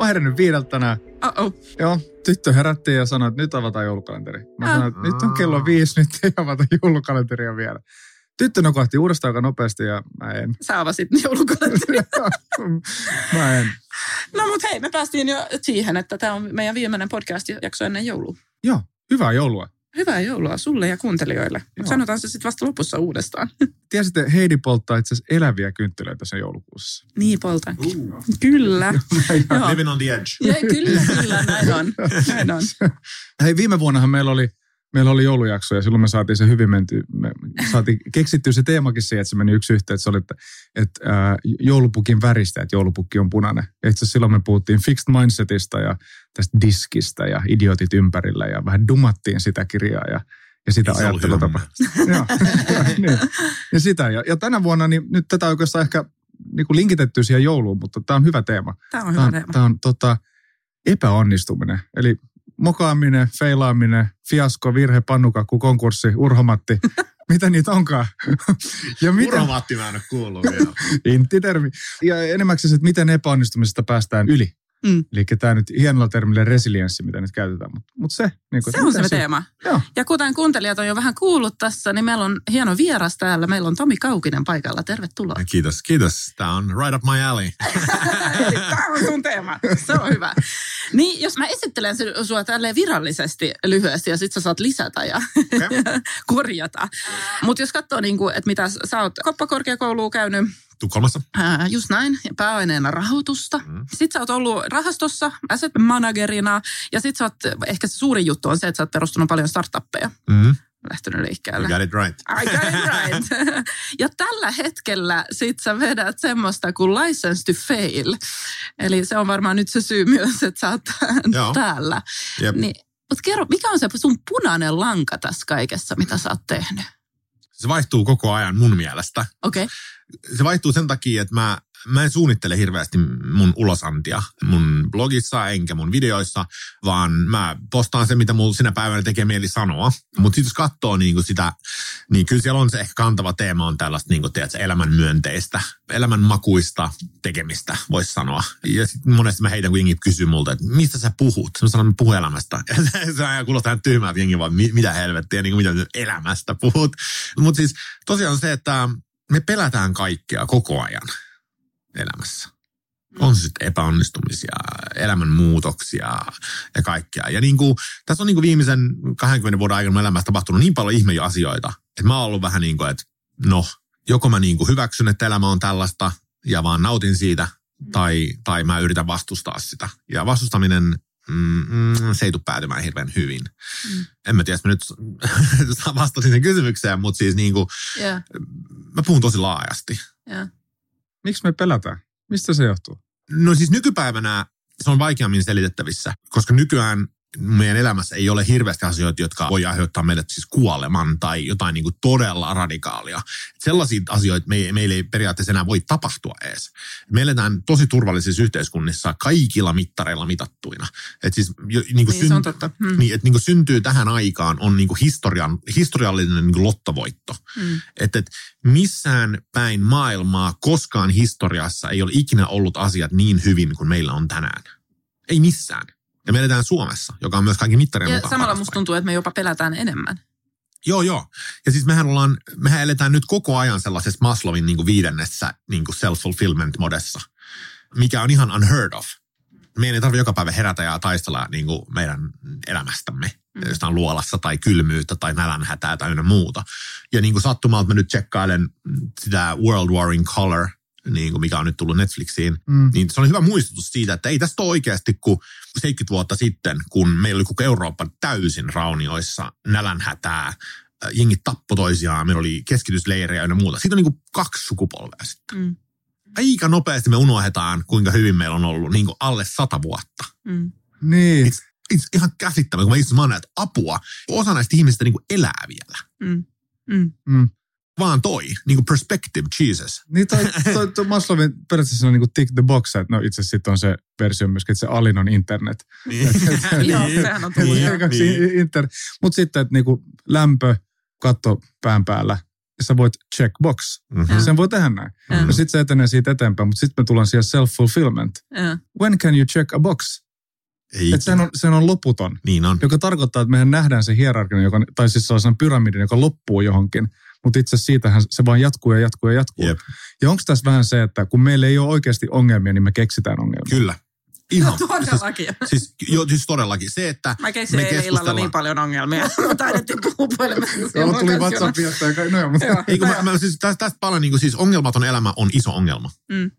Mä herännyt viideltä tänään. Uh-oh. Joo, tyttö herätti ja sanoi, että nyt avataan joulukalenteri. Mä Ah. sanoin, että nyt on kello viisi, nyt ei avata joulukalenteria vielä. Tyttö nukahti uudestaan aika nopeasti ja mä en. Sä avasit joulukalenteri. mä en. No mut hei, me päästiin jo siihen, että tämä on meidän viimeinen podcast-jakso ennen joulua. Joo, hyvää joulua. Hyvää joulua sulle ja kuuntelijoille. Mutta Joo. sanotaan se sitten vasta lopussa uudestaan. Tiesitte, Heidi polttaa itse asiassa eläviä kynttilöitä sen joulukuussa. niin, polta. Kyllä. Joo. Living on the edge. Ja, kyllä, kyllä, näin on. Näin on. Hei, viime vuonnahan meillä oli, meillä oli joulujakso ja silloin me saatiin se hyvin menty, me saatiin keksittyä se teemakin siihen, että se meni yksi yhteen, että se oli, että, että ää, joulupukin väristä, että joulupukki on punainen. Ja itse silloin me puhuttiin fixed mindsetista ja tästä diskistä ja idiotit ympärillä ja vähän dumattiin sitä kirjaa ja, ja sitä Ei Joo, niin. Ja sitä. Ja, ja tänä vuonna, niin nyt tätä oikeastaan ehkä niin kuin linkitetty siihen jouluun, mutta tämä on hyvä teema. Tämä on Tämä hyvä on, teema. tämä on tota, epäonnistuminen. Eli mokaaminen, feilaaminen, fiasko, virhe, pannukakku, konkurssi, urhomatti. Mitä niitä onkaan? ja miten, Uromatti mä en ole kuullut vielä. intitermi. Ja enemmäksi se, että miten epäonnistumisesta päästään yli. Mm. Eli tämä nyt hienolla termillä resilienssi, mitä nyt käytetään. Mutta mut se, niin kuin, Se on se teema. Joo. Ja kuten kuuntelijat on jo vähän kuullut tässä, niin meillä on hieno vieras täällä. Meillä on Tomi Kaukinen paikalla. Tervetuloa. Kiitos, kiitos. Tämä on right up my alley. Tämä on sun teema. Se on hyvä. Niin, jos mä esittelen sin- sua tälleen virallisesti lyhyesti ja sit sä saat lisätä ja Okay. korjata. Mutta jos katsoo, niin kuin, että mitä sä oot koppakorkeakouluun käynyt, Tukholmassa. ää, just näin, pääaineena rahoitusta. Mm. Sitten sä oot ollut rahastossa asset managerina ja sit sä oot, ehkä se suurin juttu on se, että sä oot perustanut paljon startuppeja, Mm. lähtenyt liikkeelle. got it right. I got it right. ja tällä hetkellä sit sä vedät semmoista kuin license to fail. Eli se on varmaan nyt se syy myös, että sä oot Joo. täällä. Jep. Niin, mutta kerro, mikä on se sun punainen lanka tässä kaikessa, mitä sä oot tehnyt? Se vaihtuu koko ajan mun mielestä. Okei, okay. Se vaihtuu sen takia, että mä, mä en suunnittele hirveästi mun ulosantia mun blogissa enkä mun videoissa, vaan mä postaan se, mitä mulla sinä päivänä tekee mieli sanoa. Mutta sitten jos katsoo niinku sitä, niin kyllä siellä on se ehkä kantava teema on tällaista tiedätkö, elämän myönteistä, elämän makuista tekemistä, voisi sanoa. Ja sitten monesti mä heitän, kun jengi kysyy multa, että mistä sä puhut? Mä sanon, mä puhun elämästä. Se, aina kuulostaa ihan jengi vaan, "Mi- mitä helvettiä, niin kuin, mitä elämästä puhut. Mutta siis tosiaan se, että me pelätään kaikkea koko ajan elämässä. On se sitten epäonnistumisia, elämän muutoksia ja kaikkea. Ja niin kuin, tässä on niin kuin viimeisen 20 vuoden aikana elämässä tapahtunut niin paljon ihme asioita, että mä oon ollut vähän niin kuin, että no, joko mä niin kuin hyväksyn, että elämä on tällaista ja vaan nautin siitä, tai, tai mä yritän vastustaa sitä. Ja vastustaminen, mm, mm, se ei tule päätymään hirveän hyvin. Mm. En mä tiedä, jos mä nyt vastasin sen kysymykseen, mutta siis niin kuin, yeah, mä puhun tosi laajasti. yeah. Miksi me pelätään? Mistä se johtuu? No siis nykypäivänä se on vaikeammin selitettävissä, koska nykyään meidän elämässä ei ole hirveästi asioita, jotka voi aiheuttaa meille siis kuoleman tai jotain niin kuin todella radikaalia. Sellaisia asioita me, meille ei periaatteessa enää voi tapahtua edes. Me eletään tosi turvallisissa yhteiskunnissa kaikilla mittareilla mitattuina. Et siis, jo, niin kuin Niin. Hmm. Niin, että niin kuin syntyy tähän aikaan on niin kuin historian, historiallinen niin kuin lottovoitto. Hmm. Että et missään päin maailmaa koskaan historiassa ei ole ikinä ollut asiat niin hyvin kuin meillä on tänään. Ei missään. Ja me eletään Suomessa, joka on myös kaikki mittarien Ja mukaan samalla musta tuntuu, että me jopa pelätään enemmän. Joo, joo. Ja siis mehän ollaan, mehän eletään nyt koko ajan sellaisessa Maslowin niin kuin viidennessä niin kuin self-fulfillment-modessa, mikä on ihan unheard of. Meidän ei tarvitse joka päivä herätä ja taistella niin kuin meidän elämästämme, Mm. jostain luolassa tai kylmyyttä tai nälänhätää tai muuta. Ja niin kuin sattumalta mä nyt tsekkailen sitä World War in Color, niin kuin mikä on nyt tullut Netflixiin, Mm. niin se on hyvä muistutus siitä, että ei tästä ole oikeasti kuin 70 vuotta sitten, kun meillä oli koko Eurooppa täysin raunioissa, nälänhätää, äh, jengit tappo toisiaan, meillä oli keskitysleirejä ja muuta. Siitä on niin kuin kaksi sukupolvea sitten. Mm. aika nopeasti me unohdetaan, kuinka hyvin meillä on ollut niin kuin alle sata vuotta. Mm. Niin. It's, it's ihan käsittämätöntä, kun mä itse mä näen, että apua, osa näistä ihmisistä niin kuin elää vielä. Mm. Mm. Mm. Vaan toi, niin kuin perspective, Jesus. Niin toi, toi, toi Maslowin periaatteessa on niin kuin tick the box, että no itse asiassa sit on se versio myöskin, että se alin on internet. Niin. Joo, sehän on tullut. Niin, niin. inter. Mutta sitten, että niinku lämpö, katto pään päällä, ja sä voit checkbox. Mhm. Sen voi tehdä näin. Mm. No sitten se etenee siitä eteenpäin, mutta sitten me tullaan siihen self-fulfillment. Joo. When can you check a box? Ei, Että sen on, sen on loputon. Niin on. Joka tarkoittaa, että mehän nähdään se hierarkia, joka, tai siis sellaisen pyramidin, joka loppuu johonkin. Mutta itse asiassa siitähän se vaan jatkuu ja jatkuu ja jatkuu. Jep. Ja onko tässä vähän se, että kun meillä ei ole oikeasti ongelmia, niin me keksitään ongelmia? Kyllä. Ihan. Todellakin. Siis, jo, siis todellakin. Se, että Mä keksin me eilen illalla niin paljon ongelmia. Taidettiin puhua puhelimessa. Joo, tuli WhatsAppista ja no joo, mutta Joo. Ei, kun mä, mä, siis tästä, tästä paljon, niin kuin, siis ongelmaton elämä on iso ongelma. Mm.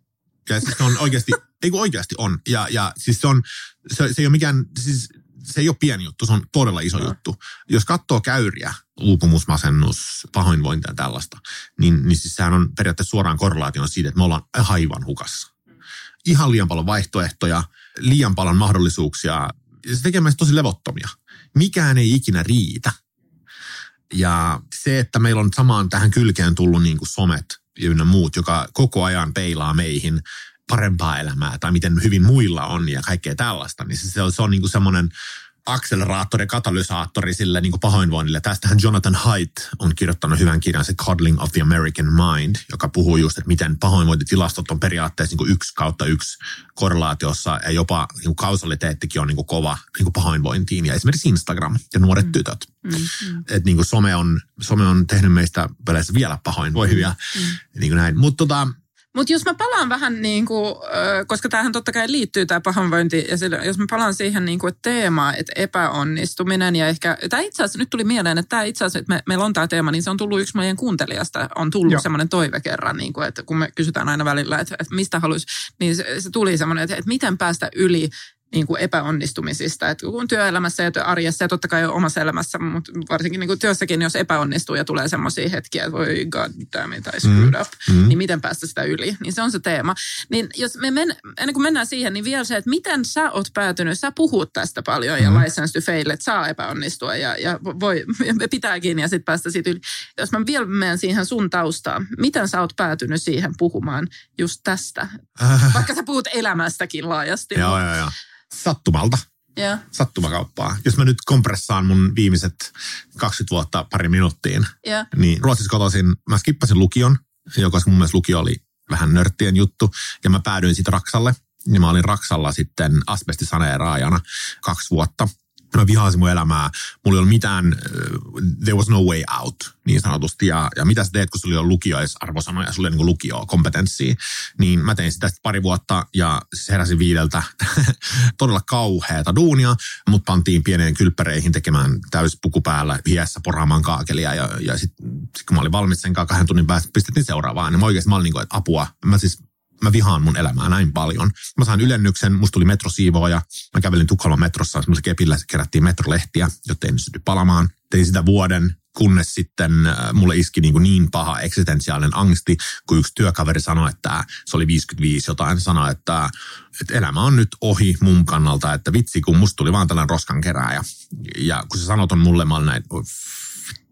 Ja siis se on oikeasti, ei kun oikeasti on. Ja, ja siis se on, se, se ei ole mikään, siis se ei ole pieni juttu, se on todella iso Joo. juttu. Jos katsoo käyriä, uupumus, masennus, pahoinvointi ja tällaista, niin, niin siis sehän on periaatteessa suoraan korrelaation siitä, että me ollaan aivan hukassa. Ihan liian paljon vaihtoehtoja, liian paljon mahdollisuuksia. Ja se tekee meistä tosi levottomia. Mikään ei ikinä riitä. Ja se, että meillä on samaan tähän kylkeen tullut niin kuin somet ja ynnä muut, joka koko ajan peilaa meihin parempaa elämää tai miten hyvin muilla on ja kaikkea tällaista, niin se, se on, se on niin kuin semmoinen akseleraattori, katalysaattori sille niin kuin pahoinvoinnille. Tästähän Jonathan Haidt on kirjoittanut hyvän kirjan, se Coddling of the American Mind, joka puhuu just, että miten pahoinvointitilastot on periaatteessa niin kuin yksi kautta yksi korrelaatiossa ja jopa niin kuin kausaliteettikin on niin kuin kova niin kuin pahoinvointiin. Ja esimerkiksi Instagram ja nuoret tytöt. Mm, mm. Että niin kuin some, on, some on tehnyt meistä peleissä vielä pahoinvoivia. Mm. Niin kuin näin. Mutta tota, Mutta jos mä palaan vähän niin kuin, koska tämähän totta kai liittyy tämä pahoinvointi, ja sillä, jos mä palaan siihen niin kuin, että teemaa, että epäonnistuminen ja ehkä, tämä itse asiassa nyt tuli mieleen, että tämä itse asiassa, että me, meillä on tämä teema, niin se on tullut yksi meidän kuuntelijasta, on tullut semmoinen toive kerran, niin kuin, että kun me kysytään aina välillä, että, että mistä haluaisi, niin se, se tuli semmoinen, että, että miten päästä yli niin kuin epäonnistumisista. Että kun työelämässä ja arjessa ja totta kai omassa elämässä, mutta varsinkin niin kuin työssäkin, jos epäonnistuu ja tulee semmoisia hetkiä, että voi god damn it, I screwed up, mm. niin miten päästä sitä yli. Niin se on se teema. Niin jos me men, ennen kuin mennään siihen, niin vielä se, että miten sä oot päätynyt, sä puhut tästä paljon ja Mhm. license to fail, että saa epäonnistua ja, ja voi, pitääkin ja sitten päästä siitä yli. Jos mä vielä menen siihen sun taustaan, miten sä oot päätynyt siihen puhumaan just tästä? äh, Vaikka sä puhut elämästäkin laajasti. joo, joo, joo. Sattumalta. Ja, Sattumakauppaa. Jos mä nyt kompressaan mun viimeiset 20 vuotta pari minuuttiin, ja, niin Ruotsissa kotoisin, mä skippasin lukion, joka mun mielestä lukio oli vähän nörttien juttu, ja mä päädyin sitten Raksalle. Ja mä olin Raksalla sitten asbestisaneeraajana kaksi vuotta. Mä vihasin mun elämää. Mulla ei ollut mitään, uh, there was no way out, niin sanotusti. Ja, ja mitä sä teet, kun sulla ole lukioisarvosanoja, sulla ole niin lukio kompetenssia. Niin mä tein sitä pari vuotta ja siis heräsin viideltä. Todella kauheata duunia, mut pantiin pieneen kylppäreihin tekemään täyspuku päällä, hiessä poraamaan kaakelia. Ja, ja sitten sit kun mä olin valmis sen kahden tunnin päästä, pistettiin seuraavaan. Niin mä oikeasti mä olin niin kuin, että apua. Mä siis mä vihaan mun elämää näin paljon. Mä sain ylennyksen, musta tuli metrosiivooja. Mä kävelin Tukholman metrossa, semmoisella kepillä kerättiin metrolehtiä, jotta ei ne syty palamaan. Tein sitä vuoden, kunnes sitten äh, mulle iski niin, kuin niin paha eksistentiaalinen angsti, kun yksi työkaveri sanoi, että se oli 55 jotain, sanoi, että, että elämä on nyt ohi mun kannalta, että vitsi, kun musta tuli vaan tällainen roskan kerääjä. Ja kun se sanoi ton mulle, mä olin näin,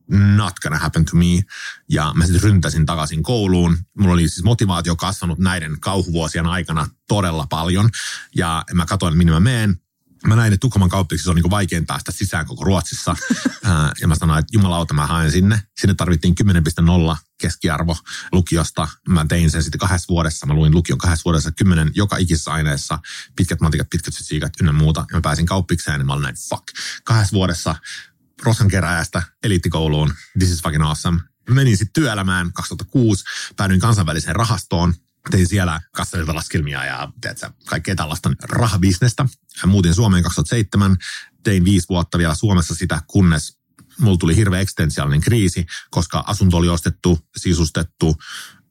not gonna happen to me. Ja mä sitten ryntäsin takaisin kouluun. Mulla oli siis motivaatio kasvanut näiden kauhuvuosien aikana todella paljon. Ja mä katsoin, minne mä meen. Mä näin, että Tukholman kauppiksi on niin vaikein päästä sisään koko Ruotsissa. Ja mä sanoin, että jumalauta mä haen sinne. Sinne tarvittiin 10,0 keskiarvo lukiosta. Mä tein sen sitten kahdessa vuodessa. Mä luin lukion kahdessa vuodessa kymmenen joka ikisessä aineessa. Pitkät matikat, pitkät fysiikat ynnä muuta. Ja mä pääsin kauppikseen ja mä olin näin, fuck. Kahdessa vuodessa roskankeräjästä eliittikouluun. This is fucking awesome. Menin sitten työelämään 2006, päädyin kansainväliseen rahastoon, tein siellä kassarilta laskelmia ja tiedätkö, kaikkea tällaista rahabisnestä. Muutin Suomeen 2007, tein viisi vuotta vielä Suomessa sitä, kunnes mulla tuli hirveä eksistentiaalinen kriisi, koska asunto oli ostettu, sisustettu,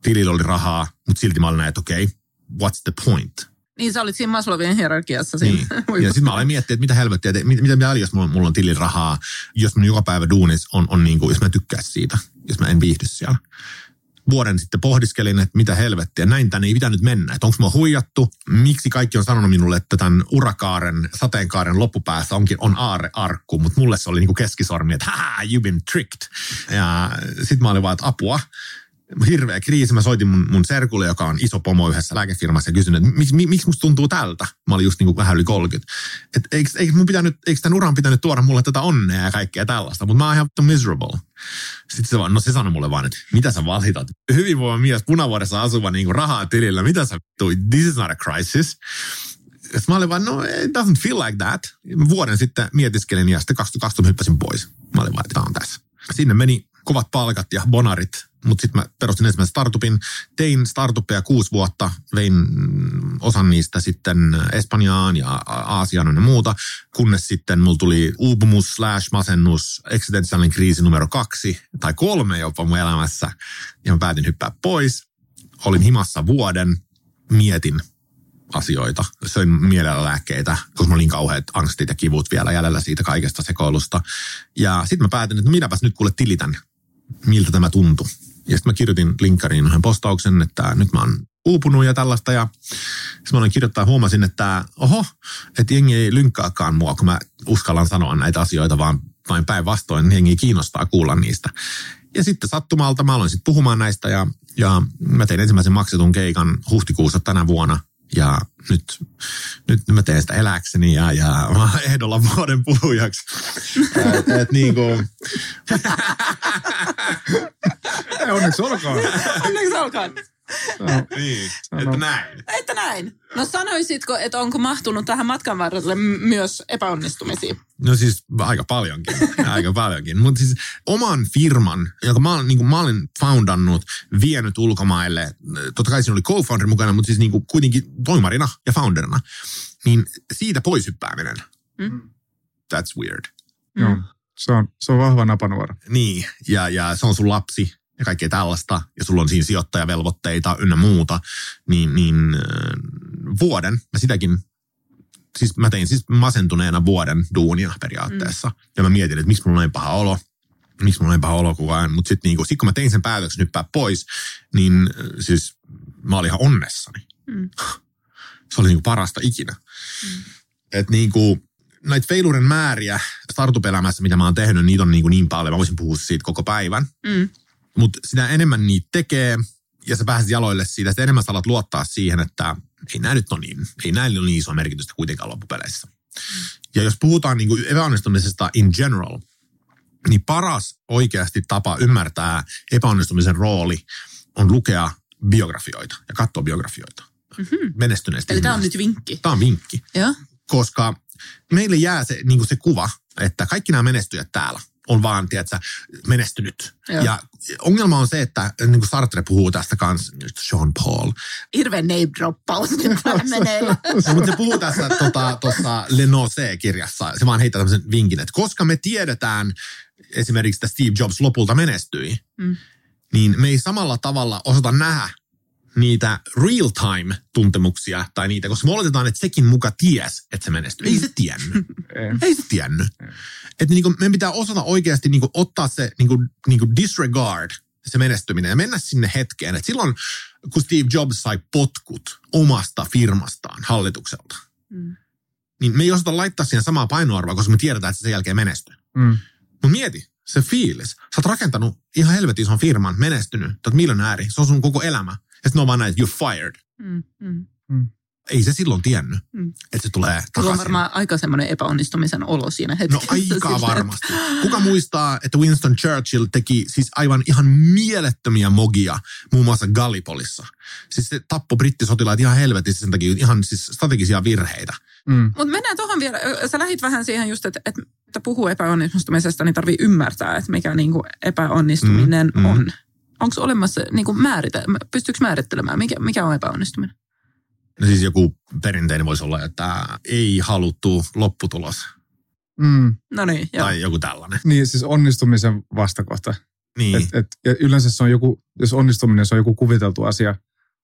tilillä oli rahaa, mutta silti mä olin näin, että okei, okay, what's the point? Niin sä olit siinä Maslowin hierarkiassa. Siinä. Niin. Ja sitten mä aloin miettiä, että mitä helvettiä, että mit- mitä mitä jos mulla, mulla on tilin rahaa, jos mun joka päivä duunis on, on niin kuin, jos mä en tykkää siitä, jos mä en viihdy siellä. vuoden sitten pohdiskelin, että mitä helvettiä, näin tänne ei pitänyt mennä. Että onko mua huijattu, miksi kaikki on sanonut minulle, että tämän urakaaren, sateenkaaren loppupäässä onkin on aarrearkku, mutta mulle se oli niinku keskisormi, että haha, you've been tricked. Ja sitten mä olin vaan, että apua, hirveä kriisi. Mä soitin mun, mun serkulle, joka on iso pomo yhdessä lääkefirmassa ja kysyin, että miksi, miksi musta tuntuu tältä? Mä olin just niin kuin vähän yli 30. Että eikö, mun pitänyt, eikö tämän uran pitänyt tuoda mulle tätä onnea ja kaikkea tällaista, mutta mä oon ihan miserable. Sitten se vaan, no se sanoi mulle vaan, että mitä sä valitat? Hyvinvoiva mies punavuodessa asuva niin kuin rahaa tilillä, mitä sä vittu, this is not a crisis. Sitten mä olin vaan, no it doesn't feel like that. Vuoden sitten mietiskelin ja sitten 2020 hyppäsin pois. Mä olin vaan, että tämä on tässä. Sinne meni kovat palkat ja bonarit mutta sitten mä perustin ensimmäisen startupin. Tein startuppeja kuusi vuotta, vein osan niistä sitten Espanjaan ja Aasiaan ja muuta, kunnes sitten mulla tuli uupumus slash masennus, eksistentiaalinen kriisi numero kaksi tai kolme jopa mun elämässä, ja mä päätin hyppää pois. Olin himassa vuoden, mietin asioita. Söin mielellä lääkkeitä, koska mä olin kauheat angstit ja kivut vielä jäljellä siitä kaikesta sekoilusta. Ja sitten mä päätin, että minäpäs nyt kuule tilitän, miltä tämä tuntui. Ja sitten mä kirjoitin linkkariin yhden postauksen, että nyt mä oon uupunut ja tällaista. Ja sitten mä olen kirjoittaa huomasin, että oho, että jengi ei lynkkaakaan mua, kun mä uskallan sanoa näitä asioita, vaan vain päinvastoin jengi kiinnostaa kuulla niistä. Ja sitten sattumalta mä aloin sitten puhumaan näistä ja, ja mä tein ensimmäisen maksetun keikan huhtikuussa tänä vuonna – ja nyt, nyt mä teen sitä eläkseni ja, ja mä oon ehdolla vuoden puhujaksi. et, et niin kuin... Onneksi olkoon. Onneksi olkoon. Niin, että näin. Että näin. No sanoisitko, että onko mahtunut tähän matkan varrelle myös epäonnistumisia? No siis aika paljonkin, aika paljonkin. Mutta siis oman firman, jonka mä, niin kuin mä olen foundannut, vienyt ulkomaille, totta kai siinä oli co-founder mukana, mutta siis niin kuin kuitenkin toimarina ja founderina, niin siitä pois hyppääminen, mm. that's weird. Mm. Joo, se on, se on vahva napanuora. Niin, ja, ja se on sun lapsi, ja kaikkea tällaista, ja sulla on siinä sijoittajavelvoitteita ynnä muuta, niin, niin vuoden, mä sitäkin, siis mä tein siis masentuneena vuoden duunia periaatteessa, mm. ja mä mietin, että miksi mulla on näin paha olo, miksi mulla on näin paha olo koko ajan, mutta sitten niinku, sit kun mä tein sen päätöksen nyppää pois, niin siis mä olin ihan onnessani. Mm. Se oli niinku parasta ikinä. Mm. Että niinku, näitä feiluren määriä startup-elämässä, mitä mä oon tehnyt, niitä on niin, kuin niin paljon. Mä voisin puhua siitä koko päivän. Mm. Mutta sitä enemmän niitä tekee ja sä pääset jaloille siitä, sitä enemmän sä alat luottaa siihen, että ei näin nyt ole niin, ei näillä ole niin iso merkitystä kuitenkaan loppupeleissä. Ja jos puhutaan niin kuin epäonnistumisesta in general, niin paras oikeasti tapa ymmärtää epäonnistumisen rooli on lukea biografioita ja katsoa biografioita. Mm-hmm. Menestyneesti. Eli tämä on nyt vinkki. Tämä on vinkki. Ja. Koska meille jää se, niin kuin se kuva, että kaikki nämä menestyjät täällä on vaan, tiedätkö, menestynyt. Joo. Ja ongelma on se, että niin kuin Sartre puhuu tästä kanssa, Sean Paul. Hirveän name droppaus nyt meneillä. Mutta se puhuu tässä tuossa tota, Lenose-kirjassa. Se vaan heittää tämmöisen vinkin, että koska me tiedetään esimerkiksi, että Steve Jobs lopulta menestyi, mm. niin me ei samalla tavalla osata nähdä niitä real-time-tuntemuksia tai niitä, koska me oletetaan, että sekin muka ties, että se menestyy. Ei se tiennyt. Ei se tiennyt. Että niin kuin meidän pitää osata oikeasti niin kuin ottaa se niin kuin, niin kuin disregard, se menestyminen ja mennä sinne hetkeen. Että silloin, kun Steve Jobs sai potkut omasta firmastaan hallitukselta, mm. niin me ei osata laittaa siihen samaa painoarvoa, koska me tiedetään, että se sen jälkeen menestyy. Mm. Mutta mieti, se fiilis. Sä oot rakentanut ihan helvetin ison firman, menestynyt, sä oot miljonääri, se on sun koko elämä. Ja sitten on vaan näin, you're fired. Mm, mm. Mm. Ei se silloin tiennyt, mm. että se tulee takaisin. Sulla on varmaan aika semmoinen epäonnistumisen olo siinä hetkessä. No aika varmasti. Kuka muistaa, että Winston Churchill teki siis aivan ihan mielettömiä mogia muun muassa Gallipolissa. Siis se tappoi brittisotilaat ihan helvetissä sen takia ihan siis strategisia virheitä. Mm. Mutta mennään tuohon vielä. Sä lähit vähän siihen just, että, että puhuu epäonnistumisesta, niin tarvii ymmärtää, että mikä niinku epäonnistuminen mm, mm. on onko olemassa niin kuin määritä, pystyykö määrittelemään, mikä, mikä on epäonnistuminen? No siis joku perinteinen voisi olla, että ei haluttu lopputulos. Mm. No niin, joo. Tai joku tällainen. Niin, siis onnistumisen vastakohta. Niin. Et, et, ja yleensä se on joku, jos onnistuminen se on joku kuviteltu asia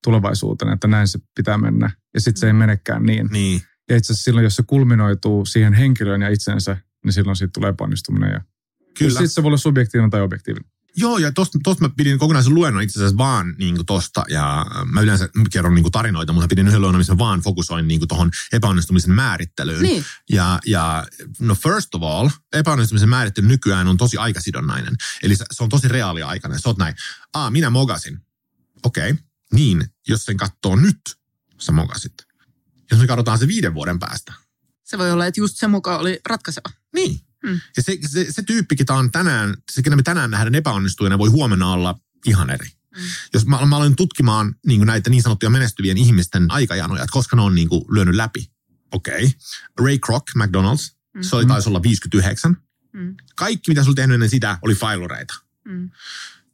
tulevaisuuteen, että näin se pitää mennä. Ja sitten se ei menekään niin. niin. Ja itse asiassa silloin, jos se kulminoituu siihen henkilöön ja itsensä, niin silloin siitä tulee epäonnistuminen. Ja Kyllä. Sitten se voi olla subjektiivinen tai objektiivinen. Joo, ja tosta, tosta mä pidin kokonaisen luennon itse asiassa vaan niin kuin tosta, ja mä yleensä kerron niin kuin tarinoita, mutta pidin yhden luennon, missä mä vaan fokusoin niin kuin tohon epäonnistumisen määrittelyyn. Niin. Ja, ja no first of all, epäonnistumisen määrittely nykyään on tosi aikasidonnainen. Eli se, se on tosi reaaliaikainen. Sä oot näin, aa, minä mogasin. Okei, okay. niin, jos sen katsoo nyt, sä mogasit. Jos me katsotaan se viiden vuoden päästä. Se voi olla, että just se mukaan oli ratkaiseva. Niin. Mm. Ja se, se, se tyyppi, ketä on tänään, se kenellä me tänään nähdään epäonnistujana, voi huomenna olla ihan eri. Mm. Jos mä, mä aloin tutkimaan niin näitä niin sanottuja menestyvien ihmisten aikajanoja, että koska ne on niin kuin lyönyt läpi. Okei. Okay. Ray Kroc, McDonald's, Mm. se oli taisi olla 59. Mm. Kaikki, mitä se oli tehnyt ennen sitä, oli failureita. Mm.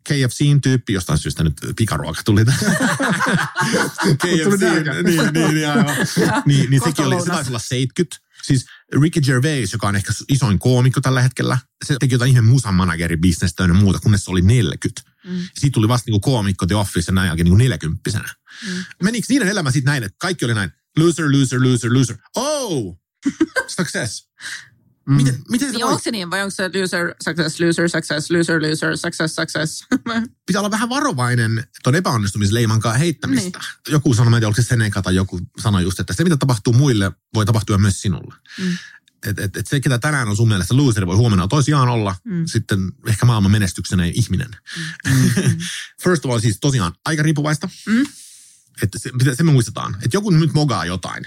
KFCin tyyppi, jostain syystä nyt pikaruoka tuli tähän. KFC, niin, niin, niin, aivan. niin, niin sekin oli, se taisi olla 70. Siis Ricky Gervais, joka on ehkä isoin koomikko tällä hetkellä, se teki jotain ihme musan manageri bisnestä ja muuta, kunnes se oli 40. Mm. Siitä tuli vasta niinku koomikko The Office ja näin jälkeen niinku 40 Mm. Menikö niiden elämä sitten näin, että kaikki oli näin, loser, loser, loser, loser. Oh! Success. Mm. Miten, miten se Niin voi? onko se niin, vai onko se loser, success, loser, success, loser, loser, success, success? pitää olla vähän varovainen tuon epäonnistumisleimankaan heittämistä. Niin. Joku sanoi, mä en tiedä, oliko se Seneca tai joku sanoi just, että se mitä tapahtuu muille, voi tapahtua myös sinulle. Mm. Et, et, et se, ketä tänään on sun mielestä loser, voi huomenna toisiaan olla Mm. sitten ehkä maailman menestyksenä ihminen. Mm. First of all siis tosiaan aika riippuvaista. Mm. Että se, se me muistetaan, että joku nyt mogaa jotain,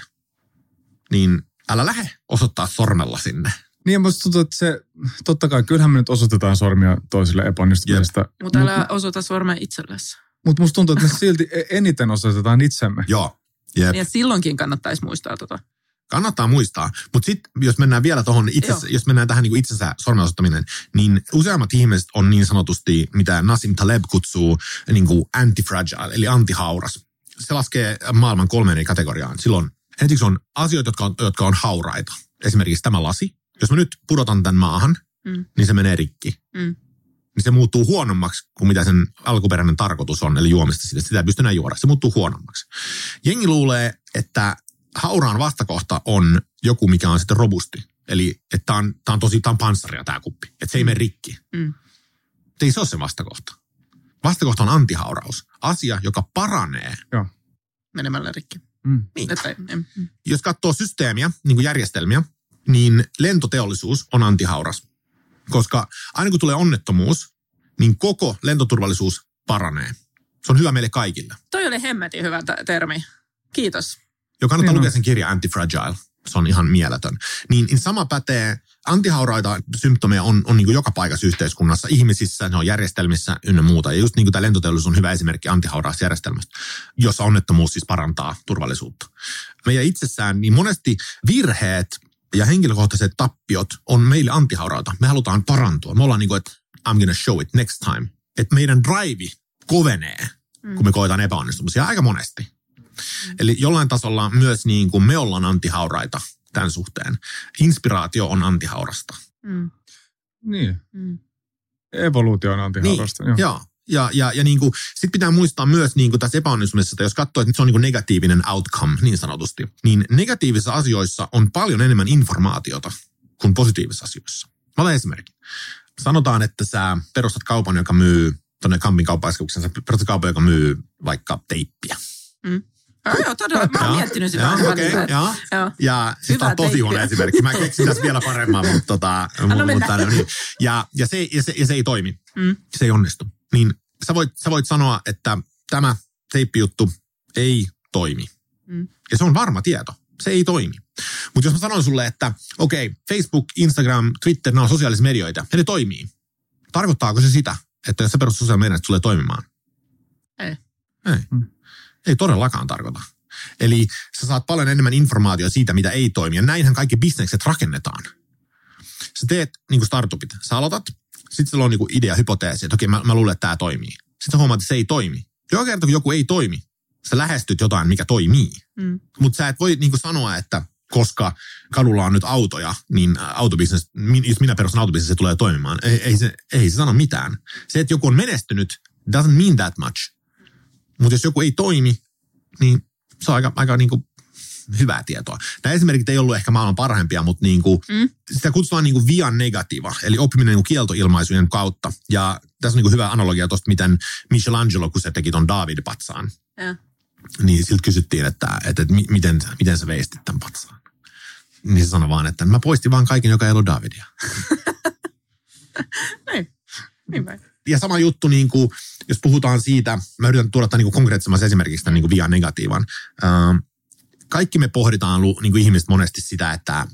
niin älä lähde osoittaa sormella sinne. Niin musta tuntuu, että se, totta kai, kyllähän me nyt osoitetaan sormia toisille epäonnistumisesta. Mutta älä osoita sormea itsellesi. Mutta musta tuntuu, että me silti e- eniten osoitetaan itsemme. Joo. Jep. Ja silloinkin kannattaisi muistaa tota. Kannattaa muistaa. Mutta sitten jos mennään vielä tuohon jos mennään tähän niin itsensä sormen osoittaminen, niin useammat ihmiset on niin sanotusti, mitä Nassim Taleb kutsuu niin kuin antifragile, eli antihauras. Se laskee maailman kolmeen eri kategoriaan. Silloin ensiksi on asioita, jotka on, jotka on hauraita. Esimerkiksi tämä lasi. Jos mä nyt pudotan tämän maahan, Mm. niin se menee rikki. Mm. Niin se muuttuu huonommaksi kuin mitä sen alkuperäinen tarkoitus on, eli juomista sitä. Sitä ei pysty enää juoda. Se muuttuu huonommaksi. Jengi luulee, että hauraan vastakohta on joku, mikä on sitten robusti. Eli että tämä on, tää on tosi, tää on panssaria tämä kuppi. Että se ei mene rikki. Mm. Ei se ole se vastakohta. Vastakohta on antihauraus. Asia, joka paranee. Menemällä rikki. Mm. Niin. Että, mm. Jos katsoo systeemiä, niin kuin järjestelmiä, niin lentoteollisuus on antihauras. Koska aina kun tulee onnettomuus, niin koko lentoturvallisuus paranee. Se on hyvä meille kaikille. Toi oli hemmetin hyvä t- termi. Kiitos. Jo kannattaa lukea sen kirja Antifragile. Se on ihan mieletön. Niin, niin sama pätee, antihauraita symptomeja on, on niin kuin joka paikassa yhteiskunnassa, ihmisissä, ne on järjestelmissä ynnä muuta. Ja just niin kuin tämä lentoteollisuus on hyvä esimerkki antihauraasta järjestelmästä, jossa onnettomuus siis parantaa turvallisuutta. Meidän itsessään, niin monesti virheet ja henkilökohtaiset tappiot on meille antihauraita. Me halutaan parantua. Me ollaan niin kuin, että I'm gonna show it next time. Että meidän drive kovenee, kun me koetaan epäonnistumisia aika monesti. Eli jollain tasolla myös niin kuin me ollaan antihauraita tämän suhteen. Inspiraatio on antihaurasta. Mm. Niin, Mm. evoluutio on antihaurasta. Niin. Joo. Ja, ja, ja niin kuin, sit pitää muistaa myös niin kuin tässä epäonnistumisessa, että jos katsoo, että se on niin kuin negatiivinen outcome niin sanotusti, niin negatiivisissa asioissa on paljon enemmän informaatiota kuin positiivisissa asioissa. Mä otan esimerkki. Sanotaan, että sä perustat kaupan, joka myy tuonne Kampin kauppaiskuksen, sä perustat kaupan, joka myy vaikka teippiä. Ah, joo, todella. Mä oon miettinyt sitä Joo, okei, välillä. joo. Joo. Ja siis tämä on tosi huono esimerkki. Mä keksin tässä vielä paremman, mutta, tota, mennä. mutta niin. ja, ja, se, ja, se, ja se ei toimi. Mm. Se ei onnistu. Niin sä voit, sä voit sanoa, että tämä teippijuttu ei toimi. Mm. Ja se on varma tieto. Se ei toimi. Mutta jos mä sanon sulle, että okei, okay, Facebook, Instagram, Twitter, nämä on sosiaalisia medioita, ja ne toimii. Tarkoittaako se sitä, että jos sä perustat sosiaalisia medioita, se tulee toimimaan? Ei. Ei. Mm. Ei todellakaan tarkoita. Eli sä saat paljon enemmän informaatiota siitä, mitä ei toimi. Ja näinhän kaikki bisnekset rakennetaan. Sä teet niin kuin startupit. Sä aloitat, sitten sulla on niin kuin idea, hypoteesi, että okei, mä, mä luulen, että tämä toimii. Sitten huomaat, että se ei toimi. Joka kerta, kun joku ei toimi, sä lähestyt jotain, mikä toimii. Mm. Mutta sä et voi niin kuin sanoa, että koska kadulla on nyt autoja, niin autobisnes, jos minä perustan autobisnes, se tulee toimimaan. Ei, ei, se, ei se sano mitään. Se, että joku on menestynyt, doesn't mean that much. Mutta jos joku ei toimi, niin se on aika, aika niin kuin hyvää tietoa. Nämä esimerkit ei ollut ehkä maailman parhaimpia, mutta niin kuin, Mm. sitä kutsutaan niin kuin via negativa, eli oppiminen niin kuin kieltoilmaisujen kautta. Ja tässä on niin hyvä analogia tuosta, miten Michelangelo, kun se teki ton David-patsaan, Ja. niin siltä kysyttiin, että, että, että mi- miten, miten sä veistit tämän patsaan. Niin se sanoi vaan, että mä poistin vaan kaiken, joka ei ollut Davidia. Niin, niin päin. Ja sama juttu, niin kuin, jos puhutaan siitä, mä yritän tuoda tämän niin konkreettisemmassa esimerkiksi tämän niin kuin via negatiivan. Ähm, kaikki me pohditaan niin kuin ihmiset monesti sitä, että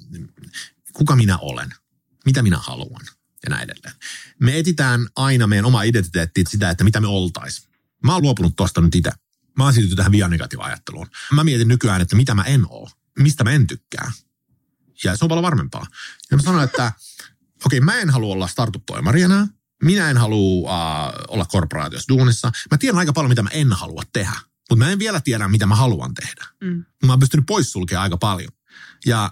kuka minä olen, mitä minä haluan ja näin edelleen. Me etitään aina meidän oma identiteettiä sitä, että mitä me oltais. Mä oon luopunut tuosta nyt itse. Mä oon siirtynyt tähän via ajatteluun. Mä mietin nykyään, että mitä mä en oo, mistä mä en tykkää. Ja se on paljon varmempaa. Ja mä sanoin, että okei, okay, mä en halua olla startup-toimari enää. Minä en halua uh, olla korporaatiossa duunissa. Mä tiedän aika paljon, mitä mä en halua tehdä. Mutta mä en vielä tiedä, mitä mä haluan tehdä. Mm. Mä oon pystynyt poissulkemaan aika paljon. Ja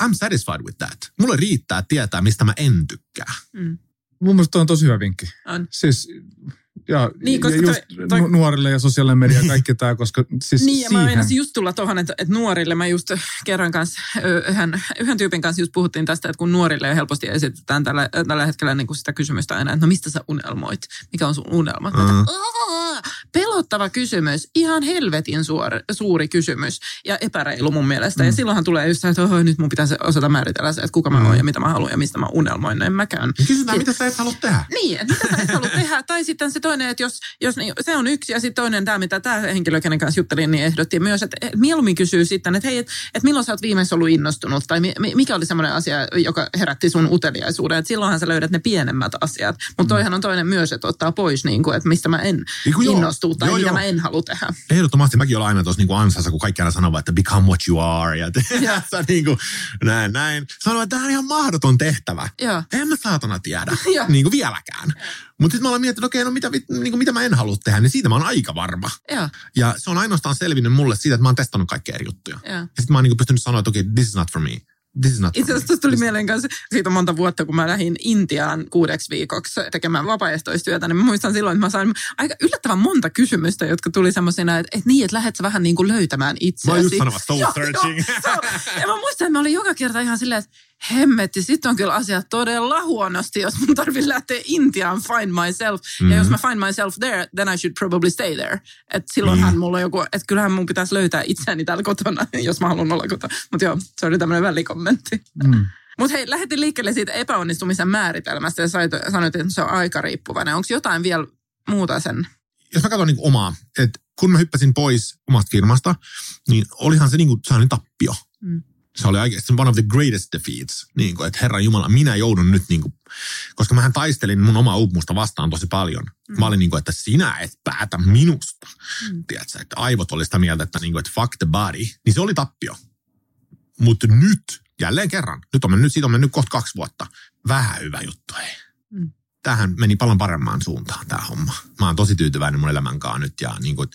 I'm satisfied with that. Mulle riittää tietää, mistä mä en tykkää. Mm. Mun mielestä toi on tosi hyvä vinkki. On. Siis, ja, Niin, koska ja just toi- toi- nu- nuorille ja sosiaalinen media ja kaikki tämä, koska siis Niin, ja mä siihen, meinasin just tulla tuohon, että, että nuorille, mä just kerran kanssa, yhden, yhden tyypin kanssa just puhuttiin tästä, että kun nuorille helposti esitetään tällä, tällä hetkellä niin kuin sitä kysymystä aina, että no mistä sä unelmoit? Mikä on sun unelma? Mä Mm. oon, "Aa, Pelottava kysymys, ihan helvetin suori, suuri kysymys ja epäreilu mun mielestä. Mm. Ja silloinhan tulee just se, että oho, nyt mun pitäisi osata määritellä se, että kuka mä Mm. oon ja mitä mä haluan ja mistä mä unelmoin. No En mäkään. Kysytään, mitä sä et halua tehdä. Niin, että mitä sä et halua tehdä. Tai sitten se toinen, että jos, jos niin, se on yksi ja sitten toinen tämä, mitä tämä henkilö, kenen kanssa juttelin, niin ehdotti myös, että että mieluummin kysyy sitten, että hei, että, että milloin sä oot viimeksi ollut innostunut tai mi, mi- mikä oli semmoinen asia, joka herätti sun uteliaisuuden. Että silloinhan sä löydät ne pienemmät asiat. Mutta toihan on toinen myös, että ottaa pois, niin kuin, että mistä mä en Niin kuin innostu tai Joo, mitä joo. mä en halua tehdä. Ehdottomasti mäkin olen aina tuossa niinku ansassa, kun kaikki aina sanovat, että become what you are. Ja sä niinku, näin, näin. Sanoin, että tämä on ihan mahdoton tehtävä. Joo. En mä saatana tiedä, niin kuin vieläkään. Mutta sitten mä olen miettinyt, okei, no mitä, niin kuin mitä mä en halua tehdä, niin siitä mä oon aika varma. Joo, Ja se on ainoastaan selvinnyt mulle siitä, että mä oon testannut kaikkia eri juttuja. joo. Ja sitten mä oon niin pystynyt sanoa, että okei, this is not for me. This is not Itse asiassa tuli mieleen kanssa, siitä on monta vuotta, kun mä lähdin Intiaan kuudeksi viikoksi tekemään vapaaehtoistyötä, niin mä muistan silloin, että mä sain aika yllättävän monta kysymystä, jotka tuli semmoisina, että, että niin, että lähdet sä vähän niin kuin löytämään Mä itseäsi. oon just sanomassa soul Joo, searching. joo, se on- ja mä muistan, että mä olin joka kerta ihan silleen, että hemmetti, sit on kyllä asiat todella huonosti, jos mun tarvii lähteä Intiaan find myself. Mm-hmm. Ja jos mä find myself there, then I should probably stay there. Että silloinhan Mm. mulla on joku, että kyllähän mun pitäisi löytää itseäni täällä kotona, jos mä haluan olla kotona. Mutta joo, se oli tämmöinen välikommentti. mm. Mutta hei, lähdettiin liikkeelle siitä epäonnistumisen määritelmästä ja sanoit, että se on aikariippuvainen. Onko jotain vielä muuta sen? jos mä katson niin omaa, että kun mä hyppäsin pois omasta firmasta, niin olihan se niin kuin tappio. Mm. Se oli oikeasti one of the greatest defeats. Niin kuin, että Herran Jumala, minä joudun nyt, niin kuin, koska mähän taistelin mun omaa uupumusta vastaan tosi paljon. Mm. Mä olin niin kuin, että sinä et päätä minusta. Mm. Tiedätkö, että aivot oli sitä mieltä, että, niin kuin, että fuck the body. Niin se oli tappio. Mutta nyt, jälleen kerran, nyt on mennyt, siitä on mennyt kohta kaksi vuotta. Vähän hyvä juttu, hei Mm. tähän meni paljon paremmaan suuntaan tämä homma. Mä oon tosi tyytyväinen mun elämänkaan nyt ja niin kuin,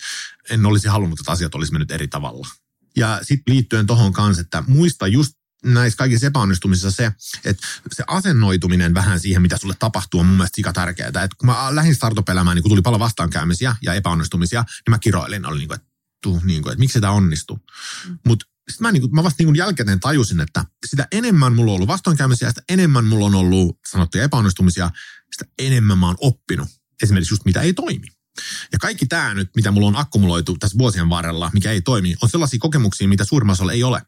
en olisi halunnut, että asiat olisi mennyt eri tavalla. Ja sitten liittyen tohon kanssa, että muista just näissä kaikissa epäonnistumisissa se, että se asennoituminen vähän siihen, mitä sulle tapahtuu, on mun mielestä sika tärkeää. Että kun mä lähdin startup-elämään, niin kun tuli paljon vastaankäymisiä ja epäonnistumisia, niin mä kiroilin, oli niin kuin, että, tuu, niin kuin, että miksi tämä onnistu. Mm. Mutta sitten mä, niin kuin, mä vasta niin kuin jälkeen tajusin, että sitä enemmän mulla on ollut vastoinkäymisiä, sitä enemmän mulla on ollut sanottuja epäonnistumisia, sitä enemmän mä oon oppinut esimerkiksi just mitä ei toimi. Ja kaikki tämä nyt, mitä mulla on akkumuloitu tässä vuosien varrella, mikä ei toimi, on sellaisia kokemuksia, mitä suurimmassa ei ole.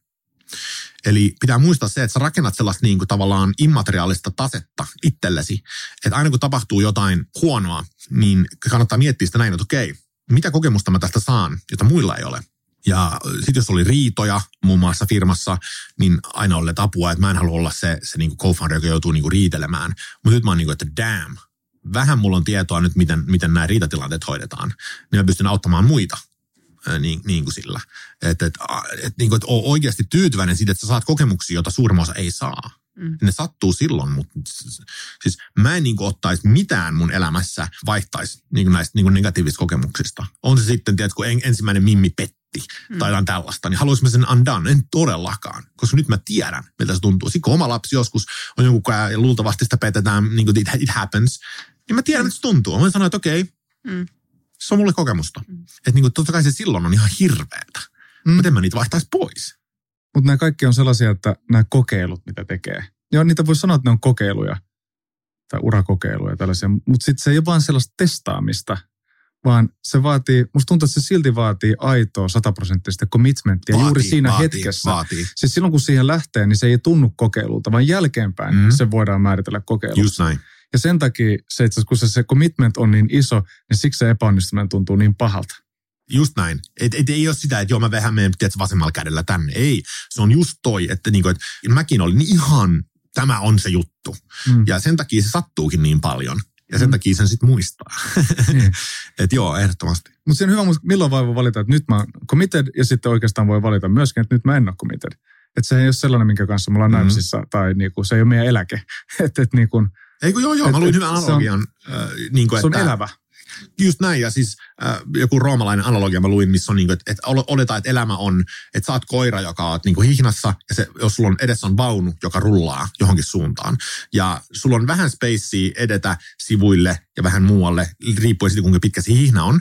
Eli pitää muistaa se, että sä rakennat sellaista niin kuin tavallaan immateriaalista tasetta itsellesi, että aina kun tapahtuu jotain huonoa, niin kannattaa miettiä sitä näin, että okei, mitä kokemusta mä tästä saan, jota muilla ei ole. Ja sitten jos oli riitoja muun muassa firmassa, niin aina oli apua, että mä en halua olla se, se niin co-founder, joka joutuu niin riitelemään. Mutta nyt mä oon niin kuin, että damn, vähän mulla on tietoa nyt, miten, miten nämä riitatilanteet hoidetaan. Niin mä pystyn auttamaan muita niin, niin kuin sillä. Että et, et, niin kuin, et oikeasti tyytyväinen siitä, että sä saat kokemuksia, joita suurimman osa ei saa. Mm. Ne sattuu silloin, mutta siis mä en niin kuin ottaisi mitään mun elämässä vaihtaisi niin kuin näistä niin kuin negatiivisista kokemuksista. On se sitten, tiedätkö, kun en, ensimmäinen mimmi petti Mm. tai jotain tällaista, niin haluaisin mä sen undone? En todellakaan, koska nyt mä tiedän, miltä se tuntuu. Sitten kun oma lapsi joskus on jonkun kanssa ja luultavasti sitä petetään, niin kuin it, it happens, niin mä tiedän, että se tuntuu. Mä voin sanoa, että okei, Mm. se on mulle kokemusta. Mm. Että niin kuin, totta kai se silloin on ihan hirveetä. Mm. Mm. Mutta en mä niitä vaihtaisi pois. Mutta nämä kaikki on sellaisia, että nämä kokeilut, mitä tekee. Joo, niitä voi sanoa, että ne on kokeiluja. tai urakokeiluja ja tällaisia. Mutta sitten se ei ole vaan sellaista testaamista, vaan se vaatii, musta tuntuu, että se silti vaatii aitoa sataprosenttista commitmenttia Vaatii, juuri siinä vaatii, hetkessä. Vaatii. Siis silloin kun siihen lähtee, niin se ei tunnu kokeilulta, vaan jälkeenpäin Mm. mm. se voidaan määritellä kokeiluksi. Just näin. Ja sen takia se, itse kun se, se commitment on niin iso, niin siksi se epäonnistuminen tuntuu niin pahalta. Just näin. Et, et ei ole sitä, että joo mä vähän menen tiedätkö, vasemmalla kädellä tänne. Ei, se on just toi, että, niinku, että mäkin olin ihan, tämä on se juttu. Mm. Ja sen takia se sattuukin niin paljon. Ja sen Mm. takia sen sitten muistaa. Niin. että joo, ehdottomasti. Mutta se on hyvä, milloin voi valita, että nyt mä oon committed ja sitten oikeastaan voi valita myöskin, että nyt mä en ole committed. Että se ei ole sellainen, minkä kanssa me ollaan Mhm. mm. naimisissa tai niinku, se ei ole meidän eläke. että et, niinku, Eikö joo, joo, mä luin hyvän se on- analogian. äh, niin kuin, se on että, elävä. Just näin, ja siis äh, joku roomalainen analogia mä luin, missä on niin kuin, että, että oletaan, että elämä on, että sä oot koira, joka on niin kuin hihnassa, ja se, jos sulla on edessä on vaunu, joka rullaa johonkin suuntaan, ja sulla on vähän spacea edetä sivuille ja vähän muualle, riippuen siitä, kuinka pitkä se hihna on,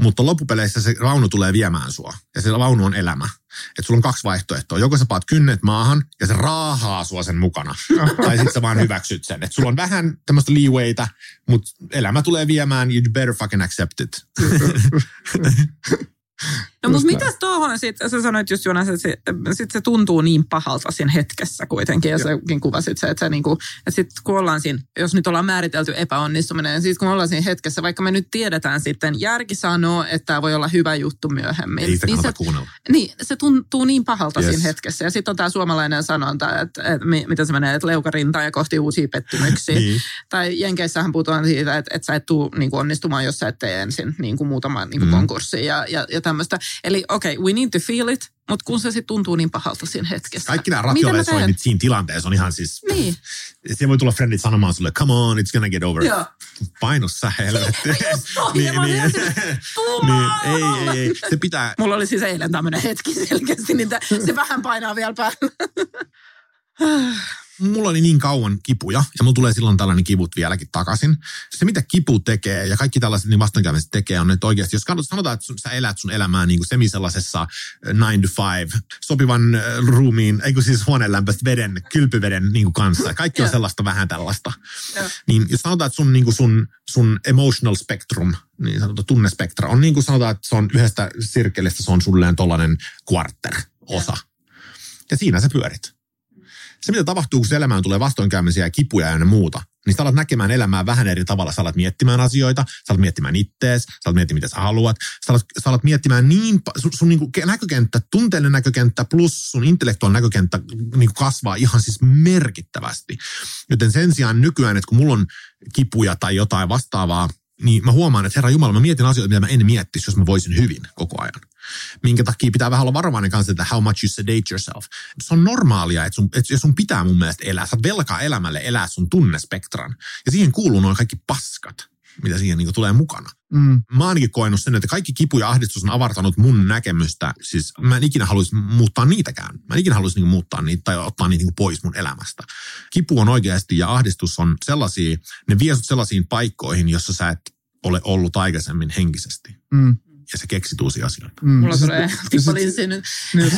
mutta loppupeleissä se vaunu tulee viemään sua, ja se vaunu on elämä. Että sulla on kaksi vaihtoehtoa. Joko sä paat kynnet maahan ja se raahaa sua sen mukana. tai sitten sä vaan hyväksyt sen. Että sulla on vähän tämmöistä leewayta, mutta elämä tulee viemään, you better fucking accept it. No mutta mitäs tuohon sitten, sä sanoit just Jonas, että se, sit se tuntuu niin pahalta siinä hetkessä kuitenkin, ja säkin kuvasit se, että, se niinku, että sit kun ollaan siinä, jos nyt ollaan määritelty epäonnistuminen, ja sitten kun ollaan siinä hetkessä, vaikka me nyt tiedetään sitten, järki sanoo, että tämä voi olla hyvä juttu myöhemmin. Ei sitä niin se, kuunnella. niin, se tuntuu niin pahalta Yes. siinä hetkessä. Ja sitten on tämä suomalainen sanonta, että, että mi- mitä se menee, että leukarintaa ja kohti uusia pettymyksiä. Niin. Tai Jenkeissähän puhutaan siitä, että, että sä et tule niin onnistumaan, jos sä et tee ensin niin kuin muutama niin kuin Mm. konkurssi ja, ja, ja tämmöistä. Eli okei, okay, we need to feel it, mutta kun se sitten tuntuu niin pahalta siinä hetkessä. Kaikki nämä ratiovesoinnit siinä tilanteessa on ihan siis... Niin. Se voi tulla friendit sanomaan sulle, come on, it's gonna get over. Joo. Painu sä helvetti. ihan silleen, niin, ei, ei, ei. Se pitää, Mulla oli siis eilen tämmöinen hetki selkeästi, niin se vähän painaa vielä päällä. mulla oli niin kauan kipuja, ja mulla tulee silloin tällainen kivut vieläkin takaisin. Se, mitä kipu tekee, ja kaikki tällaiset niin vastoinkäymiset tekee, on, että oikeasti, jos sanotaan, että sun, sä elät sun elämää niin kuin semisellaisessa 9 to 5, sopivan äh, ruumiin, eikö siis huoneenlämpöistä veden, kylpyveden niin kuin kanssa. Kaikki on sellaista vähän tällaista. Niin jos sanotaan, että sun, niin kuin sun, sun emotional spectrum, niin sanotaan tunnespektra, on niin kuin sanotaan, että se on yhdestä sirkelistä, se on sulle tollainen quarter osa. Ja siinä sä pyörit se, mitä tapahtuu, kun elämään tulee vastoinkäymisiä ja kipuja ja muuta, niin sä alat näkemään elämää vähän eri tavalla. Sä alat miettimään asioita, sä alat miettimään ittees, sä alat miettimään, mitä sä haluat. Sä alat, sä alat miettimään niin, sun, sun niinku näkökenttä, tunteellinen näkökenttä plus sun intellektuaalinen näkökenttä niinku kasvaa ihan siis merkittävästi. Joten sen sijaan nykyään, että kun mulla on kipuja tai jotain vastaavaa, niin mä huomaan, että herra Jumala, mä mietin asioita, mitä mä en miettisi, jos mä voisin hyvin koko ajan. Minkä takia pitää vähän olla varovainen kanssa, että how much you sedate yourself. Se on normaalia, että sun, että sun pitää mun mielestä elää. Sä velkaa elämälle elää sun tunnespektran. Ja siihen kuuluu noin kaikki paskat, mitä siihen niin tulee mukana. Mm. Mä oon ainakin koenut sen, että kaikki kipu ja ahdistus on avartanut mun näkemystä. Siis mä en ikinä haluaisi muuttaa niitäkään. Mä en ikinä haluaisi niin muuttaa niitä tai ottaa niitä niin pois mun elämästä. Kipu on oikeasti ja ahdistus on sellaisia, ne vie sut sellaisiin paikkoihin, jossa sä et ole ollut aikaisemmin henkisesti. Mm. Ja se keksit uusia asioita. Mm. Mulla Siis- tulee tippalinssi nyt. niin,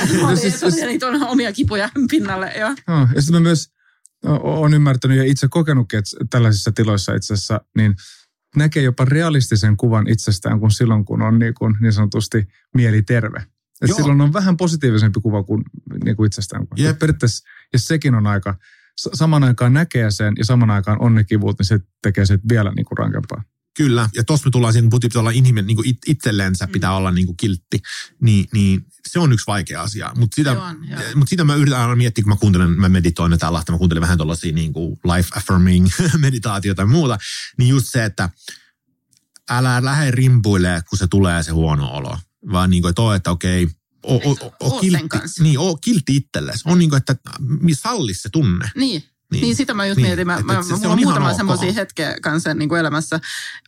niitä on omia kipuja pinnalle, joo. Joo, ja sitten mä myös olen ymmärtänyt ja itse kokenutkin, että tällaisissa tiloissa itse asiassa niin näkee jopa realistisen kuvan itsestään kuin silloin, kun on niin, kuin niin sanotusti mieli terve. Et Joo. silloin on vähän positiivisempi kuva kuin, niin kuin itsestään. Et Periaatteessa, ja sekin on aika, saman aikaan näkee sen ja saman aikaan on ne kivut, niin se tekee se vielä niin kuin rankempaa. Kyllä, ja tuossa me tullaan siihen, kun pitää olla inhimillinen, niin kuin it, itselleensä Mm. pitää olla niin kuin kiltti, niin, niin se on yksi vaikea asia. Mutta sitä, on, mut sitä mä yritän aina miettiä, kun mä kuuntelen, mä meditoin ja tällaista, mä kuuntelen vähän tuollaisia niin kuin life affirming meditaatiota ja muuta, niin just se, että älä lähde rimpuille, kun se tulee se huono olo, vaan niin kuin, että, oo, että okei, o, o, o, o, sen kiltti, niin, oo kiltti itsellesi. On niin kuin, että salli se tunne. Niin, niin, niin sitä mä just Niin, mietin. Mä, että mä, se- se mulla on on muutama semmoisia hetkeä kanssa niin kuin elämässä,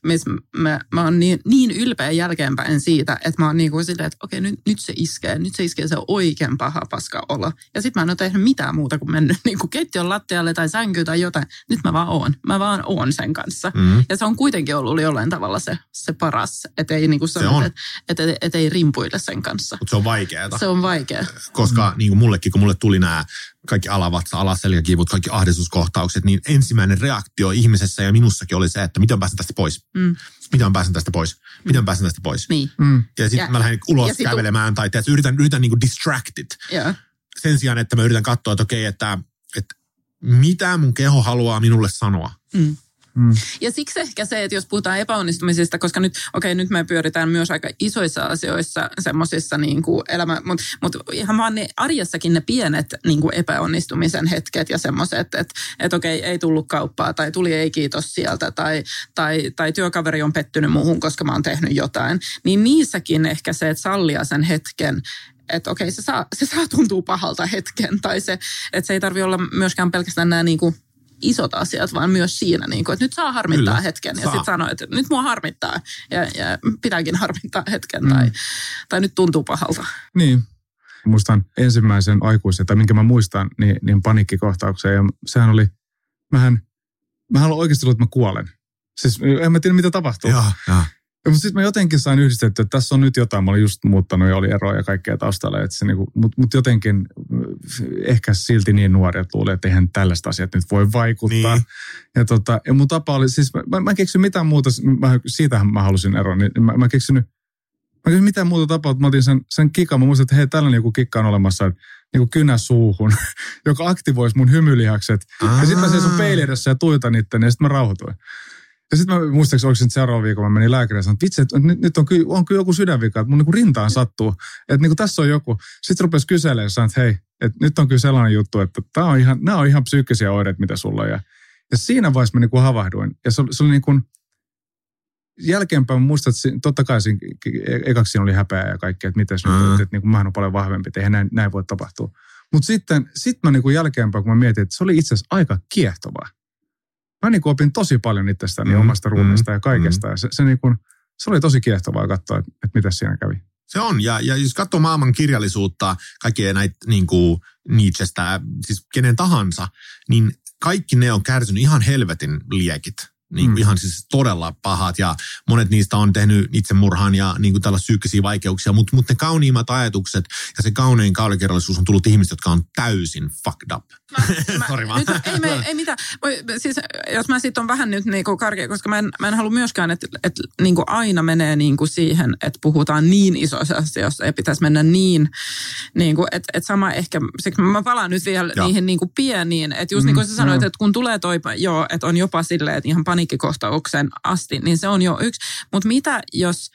missä mä, mä oon niin, niin ylpeä jälkeenpäin siitä, että mä oon niin kuin silleen, että okei, nyt, nyt se iskee, nyt se iskee se oikein paha paska olo. Ja sit mä en ole tehnyt mitään muuta kuin mennyt niin kuin keittiön lattialle tai sänkyyn tai jotain. Nyt mä vaan oon. Mä vaan oon sen kanssa. Mm. Ja se on kuitenkin ollut jollain tavalla se, se paras, että ei niin kuin on. sanota, että, että, että ei rimpuile sen kanssa. Mutta se on vaikeaa. Se on vaikea. koska mm. niin kuin mullekin, kun mulle tuli nämä kaikki alavatsa, alaselkäkivut, kaikki ahdistuskohtaukset, niin ensimmäinen reaktio ihmisessä ja minussakin oli se, että miten pääsen tästä pois. Mm. Miten pääsen tästä pois? Miten pääsen tästä pois? Niin. Mm. Ja sitten mä lähden ulos kävelemään tai tiedätkö, yritän, yritän niin distracted. Joo. Sen sijaan, että mä yritän katsoa, että okei, että, että mitä mun keho haluaa minulle sanoa. Mm. Mm. Ja siksi ehkä se, että jos puhutaan epäonnistumisista, koska nyt, okei, nyt me pyöritään myös aika isoissa asioissa semmoisissa niin kuin elämä, mutta mut ihan vaan ne arjessakin ne pienet niin kuin epäonnistumisen hetket ja semmoiset, että et, okei, ei tullut kauppaa tai tuli ei kiitos sieltä tai, tai, tai työkaveri on pettynyt muuhun, koska mä oon tehnyt jotain, niin niissäkin ehkä se, että sallia sen hetken, että okei, se saa, se saa tuntua pahalta hetken tai se, että se ei tarvi olla myöskään pelkästään nämä niin kuin isot asiat, vaan myös siinä, niin kuin, että nyt saa harmittaa Kyllä, hetken. Ja saa. sitten sanoo, että nyt mua harmittaa ja, ja pitääkin harmittaa hetken tai, tai nyt tuntuu pahalta. Niin. Muistan ensimmäisen aikuisen, tai minkä mä muistan, niin, niin paniikkikohtauksen. Ja sehän oli, mähän, mähän oikeasti luullut, että mä kuolen. Siis en mä tiedä, mitä tapahtuu. Joo, joo. Mutta sitten mä jotenkin sain yhdistettyä, että tässä on nyt jotain. Mä olin just muuttanut ja oli eroja ja kaikkea taustalla. Niinku, Mutta mut jotenkin äh, ehkä silti niin nuori, että luulee, että eihän tällaista asiat nyt voi vaikuttaa. Niin. Ja, tota, ja mun tapa oli, siis mä, mä, en keksin mitään muuta, mä, siitähän mä halusin eroon. Niin mä, mä keksin Mä keksin mitään muuta tapaa, että mä otin sen, sen kikan. Mä muistin, että hei, tällainen joku kikka on olemassa, että niin kynä suuhun, joka aktivoisi mun hymylihakset. Ja sitten mä seison edessä ja tuijotan niitten, ja sitten mä rauhoituin. Ja sitten mä muistaakseni, oliko se nyt seuraava viikolla, mä menin lääkärille ja sanoin, että vitsi, että nyt, nyt on, kyllä, on kyllä joku sydänvika, että mun niinku rintaan sattuu. Että niinku tässä on joku. Sitten rupesi kyselemään ja sanoi, että hei, että nyt on kyllä sellainen juttu, että tää on ihan, nämä on ihan psyykkisiä oireita, mitä sulla on. Ja, ja siinä vaiheessa mä niinku havahduin. Ja se, se oli niin kuin, jälkeenpäin mä muistan, että totta kai siinä, e- ekaksi siinä oli häpeä ja kaikkea, että miten nyt, Mm. että, että niin kuin mähän on paljon vahvempi, että eihän näin, näin voi tapahtua. Mutta sitten sit mä niin kuin jälkeenpäin, kun mä mietin, että se oli itse asiassa aika kiehtovaa. Mä niin opin tosi paljon itsestäni, Mm, mm, omasta mm, ruumiista ja kaikesta. Ja se, se, niin kuin, se oli tosi kiehtovaa katsoa, että, että mitä siinä kävi. Se on, ja, ja jos katsoo maailman kirjallisuutta, kaikkia näitä niin kuin Nietzschestä, siis kenen tahansa, niin kaikki ne on kärsinyt ihan helvetin liekit. Niin kuin Mm. ihan siis todella pahat ja monet niistä on tehnyt itsemurhan ja niin kuin tällaisia psyykkisiä vaikeuksia, mutta mut ne kauniimmat ajatukset ja se kaunein kaulikirjallisuus on tullut ihmistä, jotka on täysin fucked up. Mä, Sori vaan. nyt, ei, me, ei mitään. Voi, siis, jos mä sitten on vähän nyt niinku karkea, koska mä en, mä en halua myöskään, että, että niinku aina menee niinku siihen, että puhutaan niin isoista asioista, ei pitäisi mennä niin, niinku, että, että sama ehkä, siksi mä palaan nyt vielä Joo. niihin niinku pieniin, että just Mm, niin kuin sä sanoit, joo. että kun tulee toi, joo, että on jopa silleen, että ihan paniikkikohtauksen asti, niin se on jo yksi. Mutta mitä jos,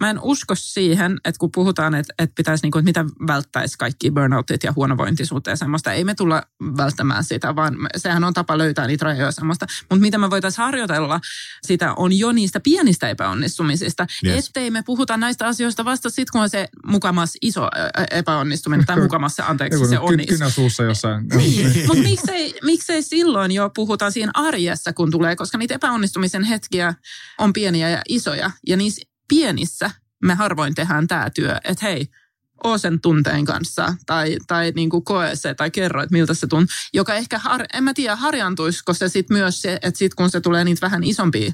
Mä en usko siihen, että kun puhutaan, että, että pitäisi, niin kuin, että mitä välttäisi kaikki burnoutit ja huonovointisuutta ja semmoista, ei me tulla välttämään sitä, vaan sehän on tapa löytää niitä rajoja ja semmoista. Mutta mitä me voitaisiin harjoitella, sitä on jo niistä pienistä epäonnistumisista, Yes. ettei me puhuta näistä asioista vasta sitten, kun on se mukamas iso epäonnistuminen, tai mukamas se, anteeksi, se Joku on ky- iso. kynä suussa jossain. Niin, mutta miksei, miksei silloin jo puhuta siinä arjessa, kun tulee, koska niitä epäonnistumisen hetkiä on pieniä ja isoja. Ja niissä pienissä me harvoin tehdään tämä työ, että hei, oo sen tunteen kanssa tai, tai niin kuin koe se tai kerro, että miltä se tuntuu. Joka ehkä, har, en mä tiedä, harjantuisiko se sitten myös se, että sitten kun se tulee niitä vähän isompia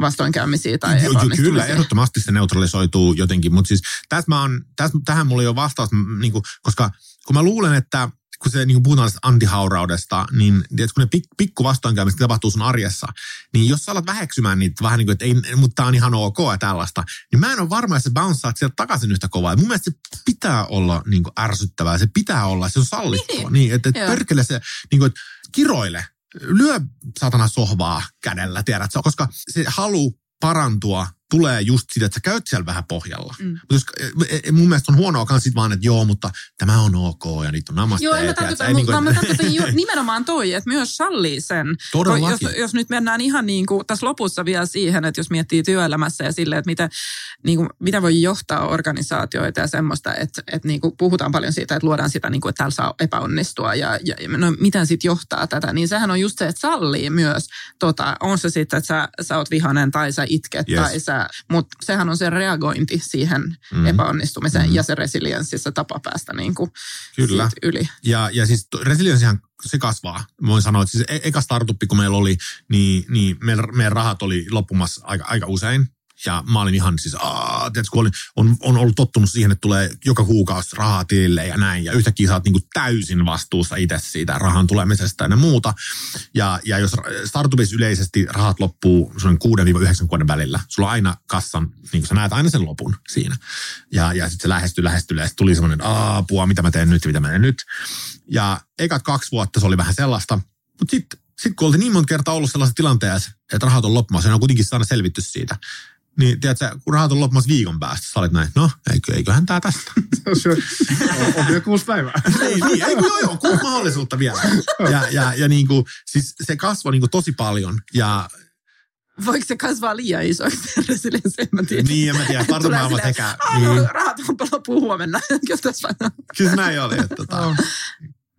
vastoinkäymisiä tai Joo, joo, Kyllä, ehdottomasti se neutralisoituu jotenkin, mutta siis tässä mä on, tässä, tähän mulla ei ole vastaus, niin kuin, koska kun mä luulen, että kun se niin kuin puhutaan tästä antihauraudesta, niin tiedät, kun ne pik, pikku vastoinkäymistä tapahtuu sun arjessa, niin jos sä alat väheksymään niitä vähän niin kuin, että ei, mutta tää on ihan ok ja tällaista, niin mä en ole varma, että sä bounceat sieltä takaisin yhtä kovaa. Ja mun mielestä se pitää olla niin kuin ärsyttävää, se pitää olla, se on sallittua. Niin. Niin, että, että Joo. perkele se, niin kuin, että kiroile, lyö satana sohvaa kädellä, tiedätkö, koska se halu parantua tulee just siitä, että sä käyt siellä vähän pohjalla. Mm. Mutta jos, e- e- mun mielestä on huonoa kans sit vaan, että joo, mutta tämä on ok ja niitä on namaste. Joo, en mä tarkoita, mutta mä tarkoitan ju- nimenomaan toi, että myös sallii sen. Jos, Todellakin. jos nyt mennään ihan niin kuin tässä lopussa vielä siihen, että jos miettii työelämässä ja silleen, että mitä, niin kuin, mitä voi johtaa organisaatioita ja semmoista, että, että niin kuin puhutaan paljon siitä, että luodaan sitä, niin kuin, että täällä saa epäonnistua ja, ja no, miten sitten johtaa tätä, niin sehän on just se, että sallii myös, tota, on se sitten, että sä, sä oot vihanen tai sä itket Yes. tai sä, mutta sehän on se reagointi siihen Mm. epäonnistumiseen Mm. ja se resilienssi, se tapa päästä niin kuin Kyllä. yli. Ja, ja siis resilienssihan se kasvaa. Mä voin sanoa, että siis e- eka startuppi, kun meillä oli, niin, niin meidän, meidän rahat oli loppumassa aika, aika usein. Ja mä olin ihan siis, aah, tiedätkö, kun olin, on, on ollut tottunut siihen, että tulee joka kuukausi rahaa tilille ja näin. Ja yhtäkkiä sä oot niin täysin vastuussa itse siitä rahan tulemisesta ja muuta. Ja, ja jos startupissa yleisesti rahat loppuu 6-9 vuoden välillä, sulla on aina kassan, niin kuin sä näet aina sen lopun siinä. Ja, ja sitten se lähestyy, lähestyy, ja tuli semmoinen, apua, mitä mä teen nyt, mitä mä teen nyt. Ja ekat kaksi vuotta se oli vähän sellaista, mutta sitten sit kun oltiin niin monta kertaa ollut sellaisessa tilanteessa, että rahat on loppumassa, ja on kuitenkin saanut selvitty siitä, niin tiedätkö, kun rahat on loppumassa viikon päästä, sä olit näin, no eikö, eiköhän tää tästä. on vielä kuusi päivää. niin, niin, eikö, joo, joo, kuusi mahdollisuutta vielä. Ja, ja, ja niin kuin, siis se kasvoi niin kuin tosi paljon, ja Voiko se kasvaa liian isoiksi resilienssi? En mä tiedä. Niin, en mä tiedä. Startumaailma sekä. Niin. No, rahat on loppuu huomenna. Kyllä näin oli. Että, tota.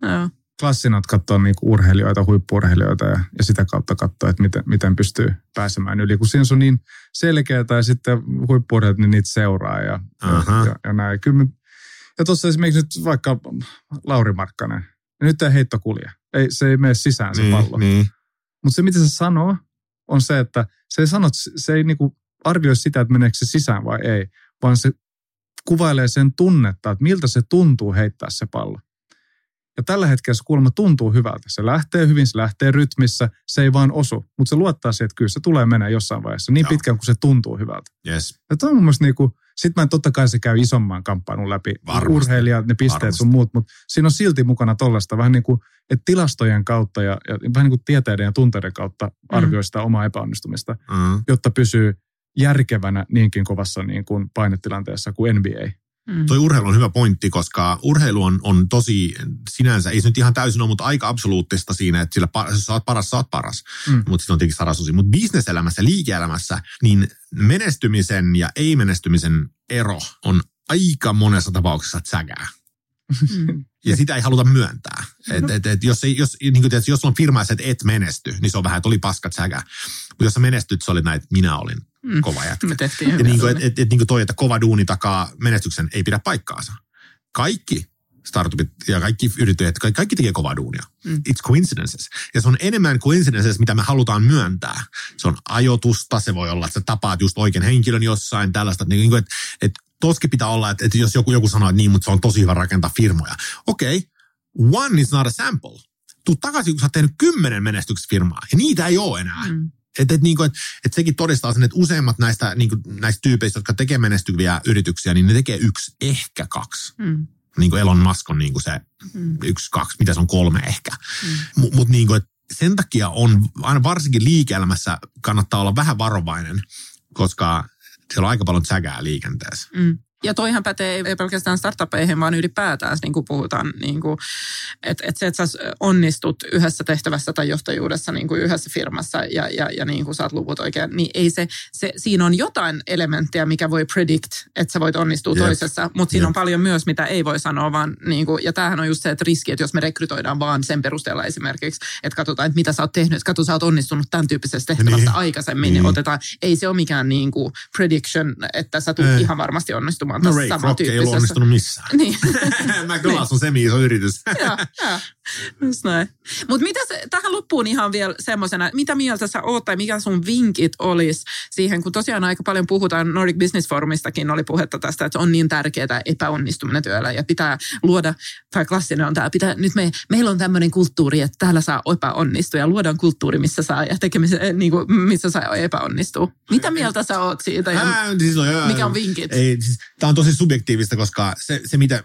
no. Klassinat katsoa niinku urheilijoita, huippurheilijoita ja, ja sitä kautta katsoa, että miten, miten pystyy pääsemään yli. Kun siinä on niin selkeää ja sitten huippurheilijat, niin niitä seuraa ja, ja, ja, ja näin. Kyllä me, ja tuossa esimerkiksi nyt vaikka Lauri Markkanen, nyt ei heitto kulje. Ei, se ei mene sisään se niin, pallo. Niin. Mutta se, mitä se sanoo, on se, että se ei, sano, se ei niinku arvioi sitä, että meneekö se sisään vai ei, vaan se kuvailee sen tunnetta, että miltä se tuntuu heittää se pallo. Ja tällä hetkellä se kuulemma tuntuu hyvältä. Se lähtee hyvin, se lähtee rytmissä, se ei vaan osu. Mutta se luottaa siihen, että kyllä se tulee mennä jossain vaiheessa niin Joo. pitkään, kun se tuntuu hyvältä. Yes. Ja toi on mun mielestä niinku, sit mä totta kai se käy isomman kamppailun läpi. Varmasti. Urheilijat, ne pisteet Varmasti. sun muut, mutta siinä on silti mukana tollasta vähän niin kuin, että tilastojen kautta ja, ja vähän niin kuin tieteiden ja tunteiden kautta arvioi sitä omaa epäonnistumista, Mm. jotta pysyy järkevänä niinkin kovassa niin kuin painetilanteessa kuin NBA. Mm. Toi urheilu on hyvä pointti, koska urheilu on, on tosi sinänsä, ei se nyt ihan täysin ole, mutta aika absoluuttista siinä, että sillä pa- jos sä oot paras, sä oot paras. Mm. Mutta sitten on tietenkin sarasosi. Mutta bisneselämässä, liike-elämässä, niin menestymisen ja ei-menestymisen ero on aika monessa tapauksessa sägää. Mm. Ja sitä ei haluta myöntää. Et, et, et jos, ei, jos, niin kuin tiedät, jos on firma, että et menesty, niin se on vähän, että oli paskat sägää. Mutta jos sä menestyt, se oli näin, että minä olin. Kova jätkä. Me tehtiin Ja niin kuin, et, et, et, niin kuin toi, että kova duuni takaa menestyksen, ei pidä paikkaansa. Kaikki startupit ja kaikki yrittäjät, kaikki, kaikki tekee kovaa duunia. Mm. It's coincidences. Ja se on enemmän coincidences, mitä me halutaan myöntää. Se on ajoitusta, se voi olla, että sä tapaat just oikein henkilön jossain, tällaista. Niin kuin, että, että toskin pitää olla, että, että jos joku, joku sanoo, että niin, mutta se on tosi hyvä rakentaa firmoja. Okei, okay. one is not a sample. Tuu takaisin, kun sä oot tehnyt kymmenen menestyksfirmaa, ja niitä ei ole enää. Mm. Että et, niinku, et, et sekin todistaa sen, että useimmat näistä, niinku, näistä tyypeistä, jotka tekee menestyviä yrityksiä, niin ne tekee yksi, ehkä kaksi. Mm. Niin kuin Elon Musk on niinku se Mm. yksi, kaksi, mitä se on kolme ehkä. Mm. Mutta mut niinku, et sen takia on, aina varsinkin liike-elämässä kannattaa olla vähän varovainen, koska siellä on aika paljon sägää liikenteessä. Mm. Ja toihan pätee ei pelkästään startupeihin, vaan ylipäätään, niin kuin puhutaan, niin kuin, että, että se, että sä onnistut yhdessä tehtävässä tai johtajuudessa niin kuin yhdessä firmassa ja, ja, ja niin kuin saat luvut oikein, niin ei se, se, siinä on jotain elementtiä, mikä voi predict, että sä voit onnistua Jep. toisessa, mutta siinä Jep. on paljon myös, mitä ei voi sanoa, vaan niin kuin, ja tämähän on just se, että riski, että jos me rekrytoidaan vaan sen perusteella esimerkiksi, että katsotaan, että mitä sä oot tehnyt, että katso, sä oot onnistunut tämän tyyppisessä tehtävässä Niin. aikaisemmin, niin. Niin. otetaan, ei se ole mikään niin kuin prediction, että sä tulet ihan varmasti onnistumaan No tässä Kroc ei samantyyppisessä. onnistunut missään. Niin. McDonald's on semi-iso yritys. Joo, joo. Mutta mitä se, tähän loppuun ihan vielä semmoisena, mitä mieltä sä oot tai mikä sun vinkit olisi siihen, kun tosiaan aika paljon puhutaan, Nordic Business Forumistakin oli puhetta tästä, että on niin tärkeää epäonnistuminen työllä ja pitää luoda, tai klassinen on tämä, pitää, nyt me, meillä on tämmöinen kulttuuri, että täällä saa epäonnistua ja luodaan kulttuuri, missä saa ja tekemisen, niin kuin, missä saa epäonnistua. Mitä mieltä sä oot siitä ja Ää, siis joo, mikä on vinkit? Ei, siis, tämä on tosi subjektiivista, koska se, se, mitä,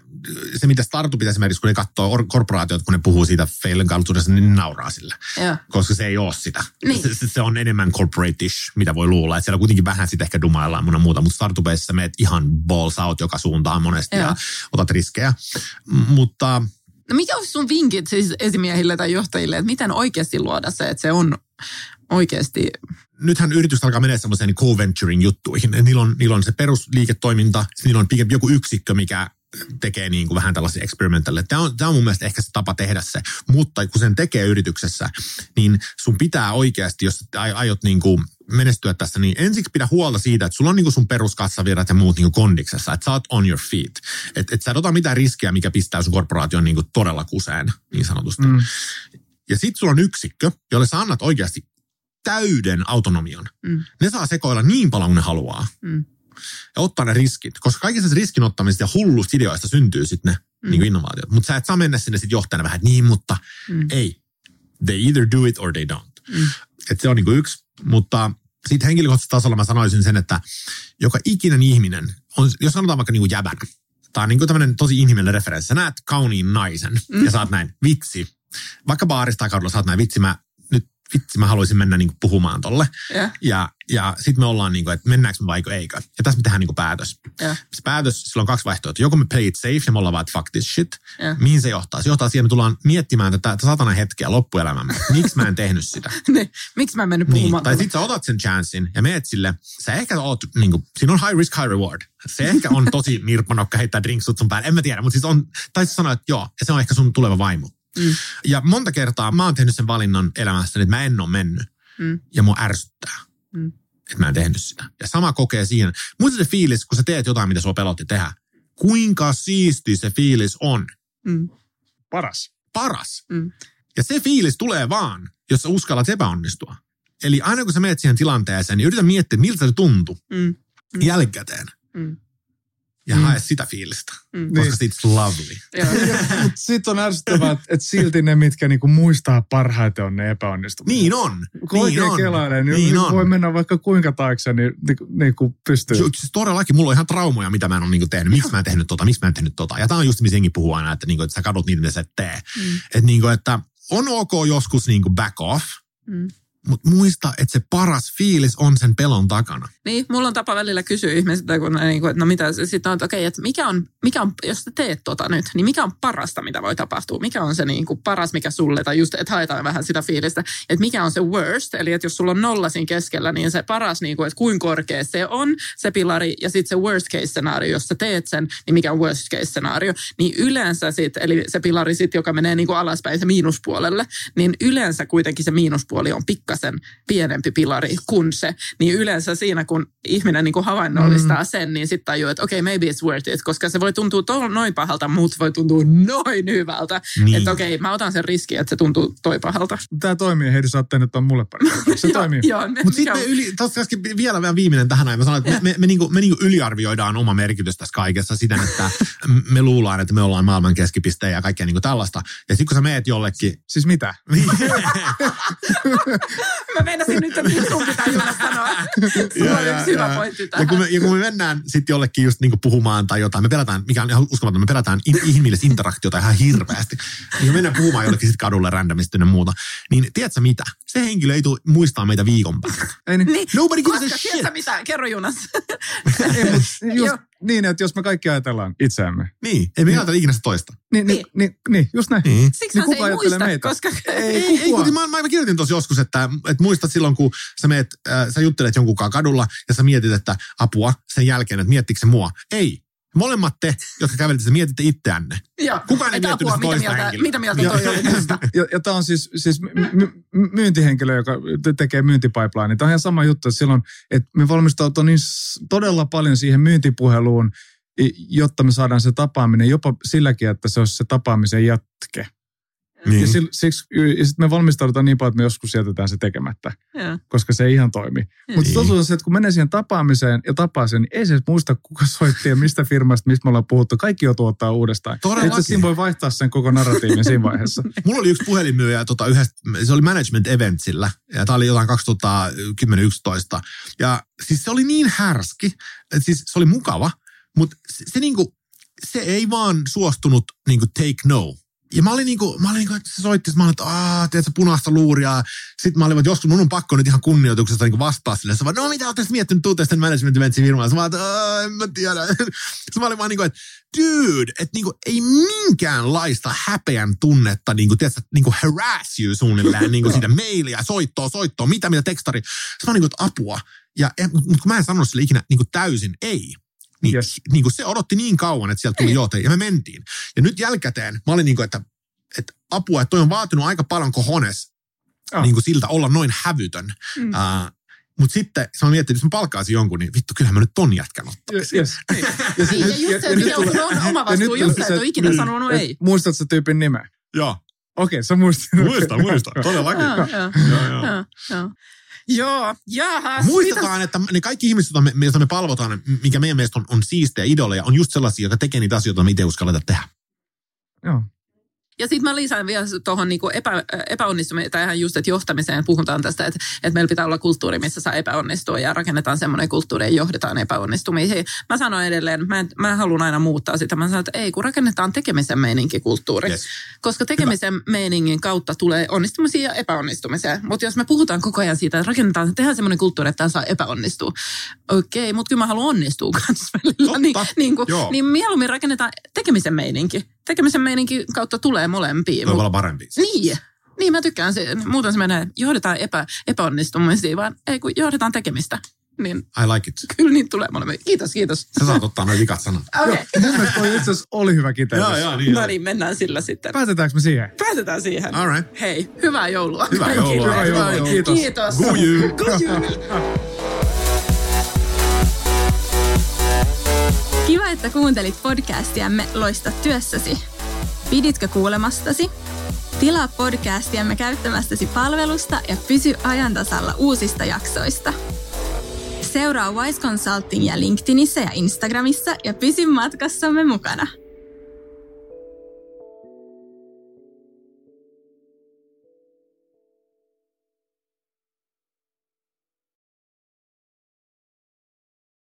se mitä startupit esimerkiksi, kun ne katsoo or- korporaatiot, kun ne puhuu siitä failen kulttuurista, niin ne nauraa sille. Joo. Koska se ei ole sitä. Niin. Se, se, on enemmän corporate-ish, mitä voi luulla. Että siellä kuitenkin vähän sitten ehkä dumaillaan mun muuta, mutta startupeissa meet ihan balls out joka suuntaan monesti Joo. ja otat riskejä. M- mutta No mikä olisi sun vinkit siis esimiehille tai johtajille, että miten oikeasti luoda se, että se on oikeasti... nythän yritykset alkaa mennä semmoiseen niin co-venturing juttuihin. Et Niillä on, niillä on se perusliiketoiminta, niillä on pikempi joku yksikkö, mikä tekee niin kuin vähän tällaisia experimentelle. Tämä on, tämä on mun mielestä ehkä se tapa tehdä se. Mutta kun sen tekee yrityksessä, niin sun pitää oikeasti, jos ai- aiot niin kuin menestyä tässä, niin ensiksi pidä huolta siitä, että sulla on niin kuin sun peruskassavirrat ja muut niin kuin kondiksessa, että sä oot on your feet. Että et sä et ota mitään riskejä, mikä pistää sun korporaation niin kuin todella kuseen, niin sanotusti. Mm. Ja sit sulla on yksikkö, jolle sä annat oikeasti täyden autonomian. Mm. Ne saa sekoilla niin paljon kuin ne haluaa. Mm. Ja ottaa ne riskit. Koska kaikista riskin ottamisesta ja hullusta ideoista syntyy sitten ne Mm. niin innovaatiot. Mutta sä et saa mennä sinne sitten johtajana vähän, niin, mutta Mm. ei. They either do it or they don't. Mm. Et se on niinku yksi. Mutta sitten henkilökohtaisella tasolla mä sanoisin sen, että joka ikinen ihminen, on, jos sanotaan vaikka niinku jäbän, tämä on niinku tämmöinen tosi inhimillinen referenssi. Sä näet kauniin naisen Mm. ja saat näin, vitsi. Vaikka baarista tai kadulla saat näin, vitsi mä, vitsi mä haluaisin mennä niinku puhumaan tolle. Ja, Ja, ja sitten me ollaan niinku, että mennäänkö me vaiko eikö. Ja tässä me tehdään niinku päätös. ja, Se päätös, sillä on kaksi vaihtoehtoa. Joko me play it safe ja me ollaan vaan, että fuck this shit. ja. Mihin se johtaa? Se johtaa siihen, että me tullaan miettimään tätä, tätä satana hetkeä loppuelämämme. Miksi mä en tehnyt sitä? Niin, miksi mä en mennyt Niin. puhumaan? Tai sitten sä otat sen chanssin ja meet sille. Sä ehkä oot, niin kuin, siinä on high risk, high reward. Se ehkä on tosi nirppanokka heittää drinksut sun päälle. En mä tiedä, mutta siis on, tai sä sanoit, että joo, ja se on ehkä sun tuleva vaimo. Mm. Ja monta kertaa mä oon tehnyt sen valinnan elämässäni, että mä en ole mennyt. Mm. Ja mua ärsyttää, Mm. että mä en tehnyt sitä. Ja sama kokee siinä. Muista se fiilis, kun sä teet jotain, mitä sua pelotti tehdä. Kuinka siisti se fiilis on. Mm. Paras. Paras. Mm. Ja se fiilis tulee vaan, jos sä uskallat epäonnistua. Eli aina kun sä menet siihen tilanteeseen, niin yritä miettiä, miltä se tuntui Mm. Mm. jälkikäteen. Mm. Ja Mm. hae sitä fiilistä, Mm. koska Niin. it's lovely. Mutta sitten on ärsyttävää, että et silti ne, mitkä niinku muistaa parhaiten, on ne epäonnistumiset. Niin on. Kun niin oikein on. kelailee, niin, Niin on. voi mennä vaikka kuinka taakse, niin, niin, niin kuin pystyy. Jo, siis todellakin, mulla on ihan traumoja, mitä mä en ole niinku tehnyt. Miksi mä en tehnyt tota, miksi mä en tehnyt tota. Ja tää on just, missä jengi puhuu aina, että, niinku, että sä kadut niitä, mitä sä et tee. Mm. Että niinku, että on ok joskus niinku back off, Mm. Mutta muista, että se paras fiilis on sen pelon takana. Niin, mulla on tapa välillä kysyä ihmisiltä, kun ne, niin kuin, että no mitä, sitten on, että okei, että mikä on, mikä on, jos sä teet tota nyt, niin mikä on parasta, mitä voi tapahtua? Mikä on se niin kuin paras, mikä sulle, tai just, että haetaan vähän sitä fiilistä, että mikä on se worst, eli että jos sulla on nolla siinä keskellä, niin se paras, niin kuin, että kuinka korkea se on, se pilari, ja sitten se worst case scenario, jos sä teet sen, niin mikä on worst case scenario, niin yleensä sitten, eli se pilari sitten, joka menee niin kuin alaspäin se miinuspuolelle, niin yleensä kuitenkin se miinuspuoli on pikkasen pienempi pilari kuin se, niin yleensä siinä, kun ihminen niin kuin havainnollistaa mm. sen, niin sitten tajuu, että okei, okay, maybe it's worth it, koska se voi tuntua to- noin pahalta, mutta voi tuntua noin hyvältä. Niin. Että okei, okay, mä otan sen riskin, että se tuntuu toi pahalta. Tämä toimii, Heidi, sä oot tehnyt ton mulle pari. kertaa. Se toimii. Mutta sitten me on- yli, tossa äsken vielä vähän viimeinen tähän näin. Mä sanoin, että me, me, me, niinku, me niinku yliarvioidaan oma merkitys tässä kaikessa siten, että me luullaan, että me ollaan maailman keskipiste ja kaikkea niinku tällaista. Ja sitten kun sä meet jollekin, Siis mitä? Mä meinasin nyt, että nyt sun pitää Joona sanoa. Sulla Ja, on ja, yksi hyvä ja. pointti ja tähän. kun, me, ja kun me mennään sitten jollekin just niinku puhumaan tai jotain, me pelätään, mikä on ihan uskomaton, me pelätään in, ihmillistä interaktiota ihan hirveästi. Ja kun mennään puhumaan jollekin sit kadulle randomisti ja muuta, niin tiedätkö mitä? Se henkilö ei tule muistaa meitä viikon päästä. Ei niin, Niin, Nobody gives a shit. tiedätkö mitä? Kerro ei, mut just Joo. Niin, että jos me kaikki ajatellaan itseämme. Niin, ei me ajatella ikinä sitä toista. Niin, niin, niin, niin just näin. Niin. Siksi Niin se kuka ei ajattelee muista, meitä? koska... Ei, Ei, ei kukaan. kun mä, mä, mä kirjoitin tuossa joskus, että, että muistat silloin, kun sä, meet, äh, sä juttelet jonkun kadulla ja sä mietit, että apua sen jälkeen, että miettikö se mua. Ei. Molemmat te, jotka kävelitte, mietitte itseänne. Joo. Kukaan ei Että miettinyt apua, mitä toista mieltä, henkilöä. mitä mieltä toi oli musta? Ja, ja tämä on siis, siis my, my, myyntihenkilö, joka te- tekee myyntipipeline. Tämä on ihan sama juttu, että silloin, että me valmistautuu niin todella paljon siihen myyntipuheluun, jotta me saadaan se tapaaminen jopa silläkin, että se olisi se tapaamisen jatke. Niin. Ja, sil, siksi, ja sitten me valmistaudutaan niin paljon, että me joskus jätetään se tekemättä, Joo. koska se ei ihan toimi. Mutta Niin. totuus on se, että kun menee siihen tapaamiseen ja tapaa sen, niin ei se muista, kuka soitti ja mistä firmasta, mistä me ollaan puhuttu. Kaikki joutuu ottaa uudestaan. Todellakin. Itse asiassa siinä voi vaihtaa sen koko narratiivin siinä vaiheessa. Mulla oli yksi puhelinmyyjä tota yhdestä, se oli Management Eventsillä, ja tämä oli jotain 2010-2011. Ja siis se oli niin härski, että siis se oli mukava, mutta se, se, niinku, se ei vaan suostunut niinku take no. Ja mä olin niinku, mä olin niinku, että se soitti, mä olin, että aah, teet sä punaista luuria. Sitten mä olin, että joskus mun on pakko nyt ihan kunnioituksesta niinku vastaa sille. Se vaan, no mitä ootte miettinyt, tuutte sitten management eventsin firmaan. Mä olin, että "Aa, en mä tiedä. Sitten mä olin vaan niinku, että dude, että niinku, ei minkäänlaista häpeän tunnetta, niinku, tiedätkö, niinku harass you suunnilleen, niinku siitä mailia, soittoa, soittoa, mitä, mitä tekstari. Mä olin niinku, että apua. Ja, mutta kun mä en sanonut sille ikinä niinku täysin ei, niin, Yes. yes. niin kuin se odotti niin kauan, että sieltä tuli Niin. joo, ja me mentiin. Ja nyt jälkäteen mä olin niin kuin, että, että apua, että toi on vaatinut aika paljon kohones Ah. niin kuin siltä olla noin hävytön. Mm. Uh, mutta sitten se mä mietin, että jos mä palkkaisin jonkun, niin vittu, kyllähän mä nyt ton jätkän ottaisin. Yes. Ja, Niin, ja just se, että se on oma ja vastuu, nyt just se, että on ikinä niin, sanonut et ei. Muistatko sä tyypin nimeä? Joo, Okei, sä muistat. muista, muista, todellakin. Joo, joo. joo, joo. Joo, joo. Jahas. Muistetaan, että ne kaikki ihmiset, joita me, joita me palvotaan, mikä meidän mielestä on, on siistejä idoleja, on just sellaisia, jotka tekee niitä asioita, mitä me itse uskalleta tehdä. Joo. Ja sitten mä lisään vielä tuohon niinku epä, epäonnistumiseen, tai ihan just, että johtamiseen puhutaan tästä, että, että meillä pitää olla kulttuuri, missä saa epäonnistua ja rakennetaan semmoinen kulttuuri ja johdetaan epäonnistumisiin. Mä sanon edelleen, mä, mä haluan aina muuttaa sitä. Mä sanon, että ei, kun rakennetaan tekemisen meininki kulttuuri. Yes. Koska tekemisen Hyvä. meiningin kautta tulee onnistumisia ja epäonnistumisia. Mutta jos me puhutaan koko ajan siitä, että rakennetaan, tehdään semmoinen kulttuuri, että tämä saa epäonnistua. Okei, okay, mutta kyllä mä haluan onnistua kanssa välillä. Niin, niin, kuin, niin mieluummin rakennetaan tekemisen meininki tekemisen meininki kautta tulee molempiin. Voi olla parempi. Niin. Niin, mä tykkään. Se, muuten se menee, johdetaan epä, epäonnistumisia, vaan ei kun johdetaan tekemistä. Niin, I like it. Kyllä niin tulee molemmin. Kiitos, kiitos. Sä saat ottaa noin vikat sanat. Okay. Mun mielestä toi itse asiassa oli hyvä kiteytys. Joo, joo, niin. No niin, mennään sillä sitten. Päätetäänkö me siihen? Päätetään siihen. All right. Hei, hyvää joulua. Hyvää joulua. Hyvää joulua. Kiitos. Kiitos. Good you. Kiva, että kuuntelit podcastiamme Loista työssäsi. Piditkö kuulemastasi? Tilaa podcastiamme käyttämästäsi palvelusta ja pysy ajan tasalla uusista jaksoista. Seuraa Wise Consulting ja LinkedInissä ja Instagramissa ja pysy matkassamme mukana.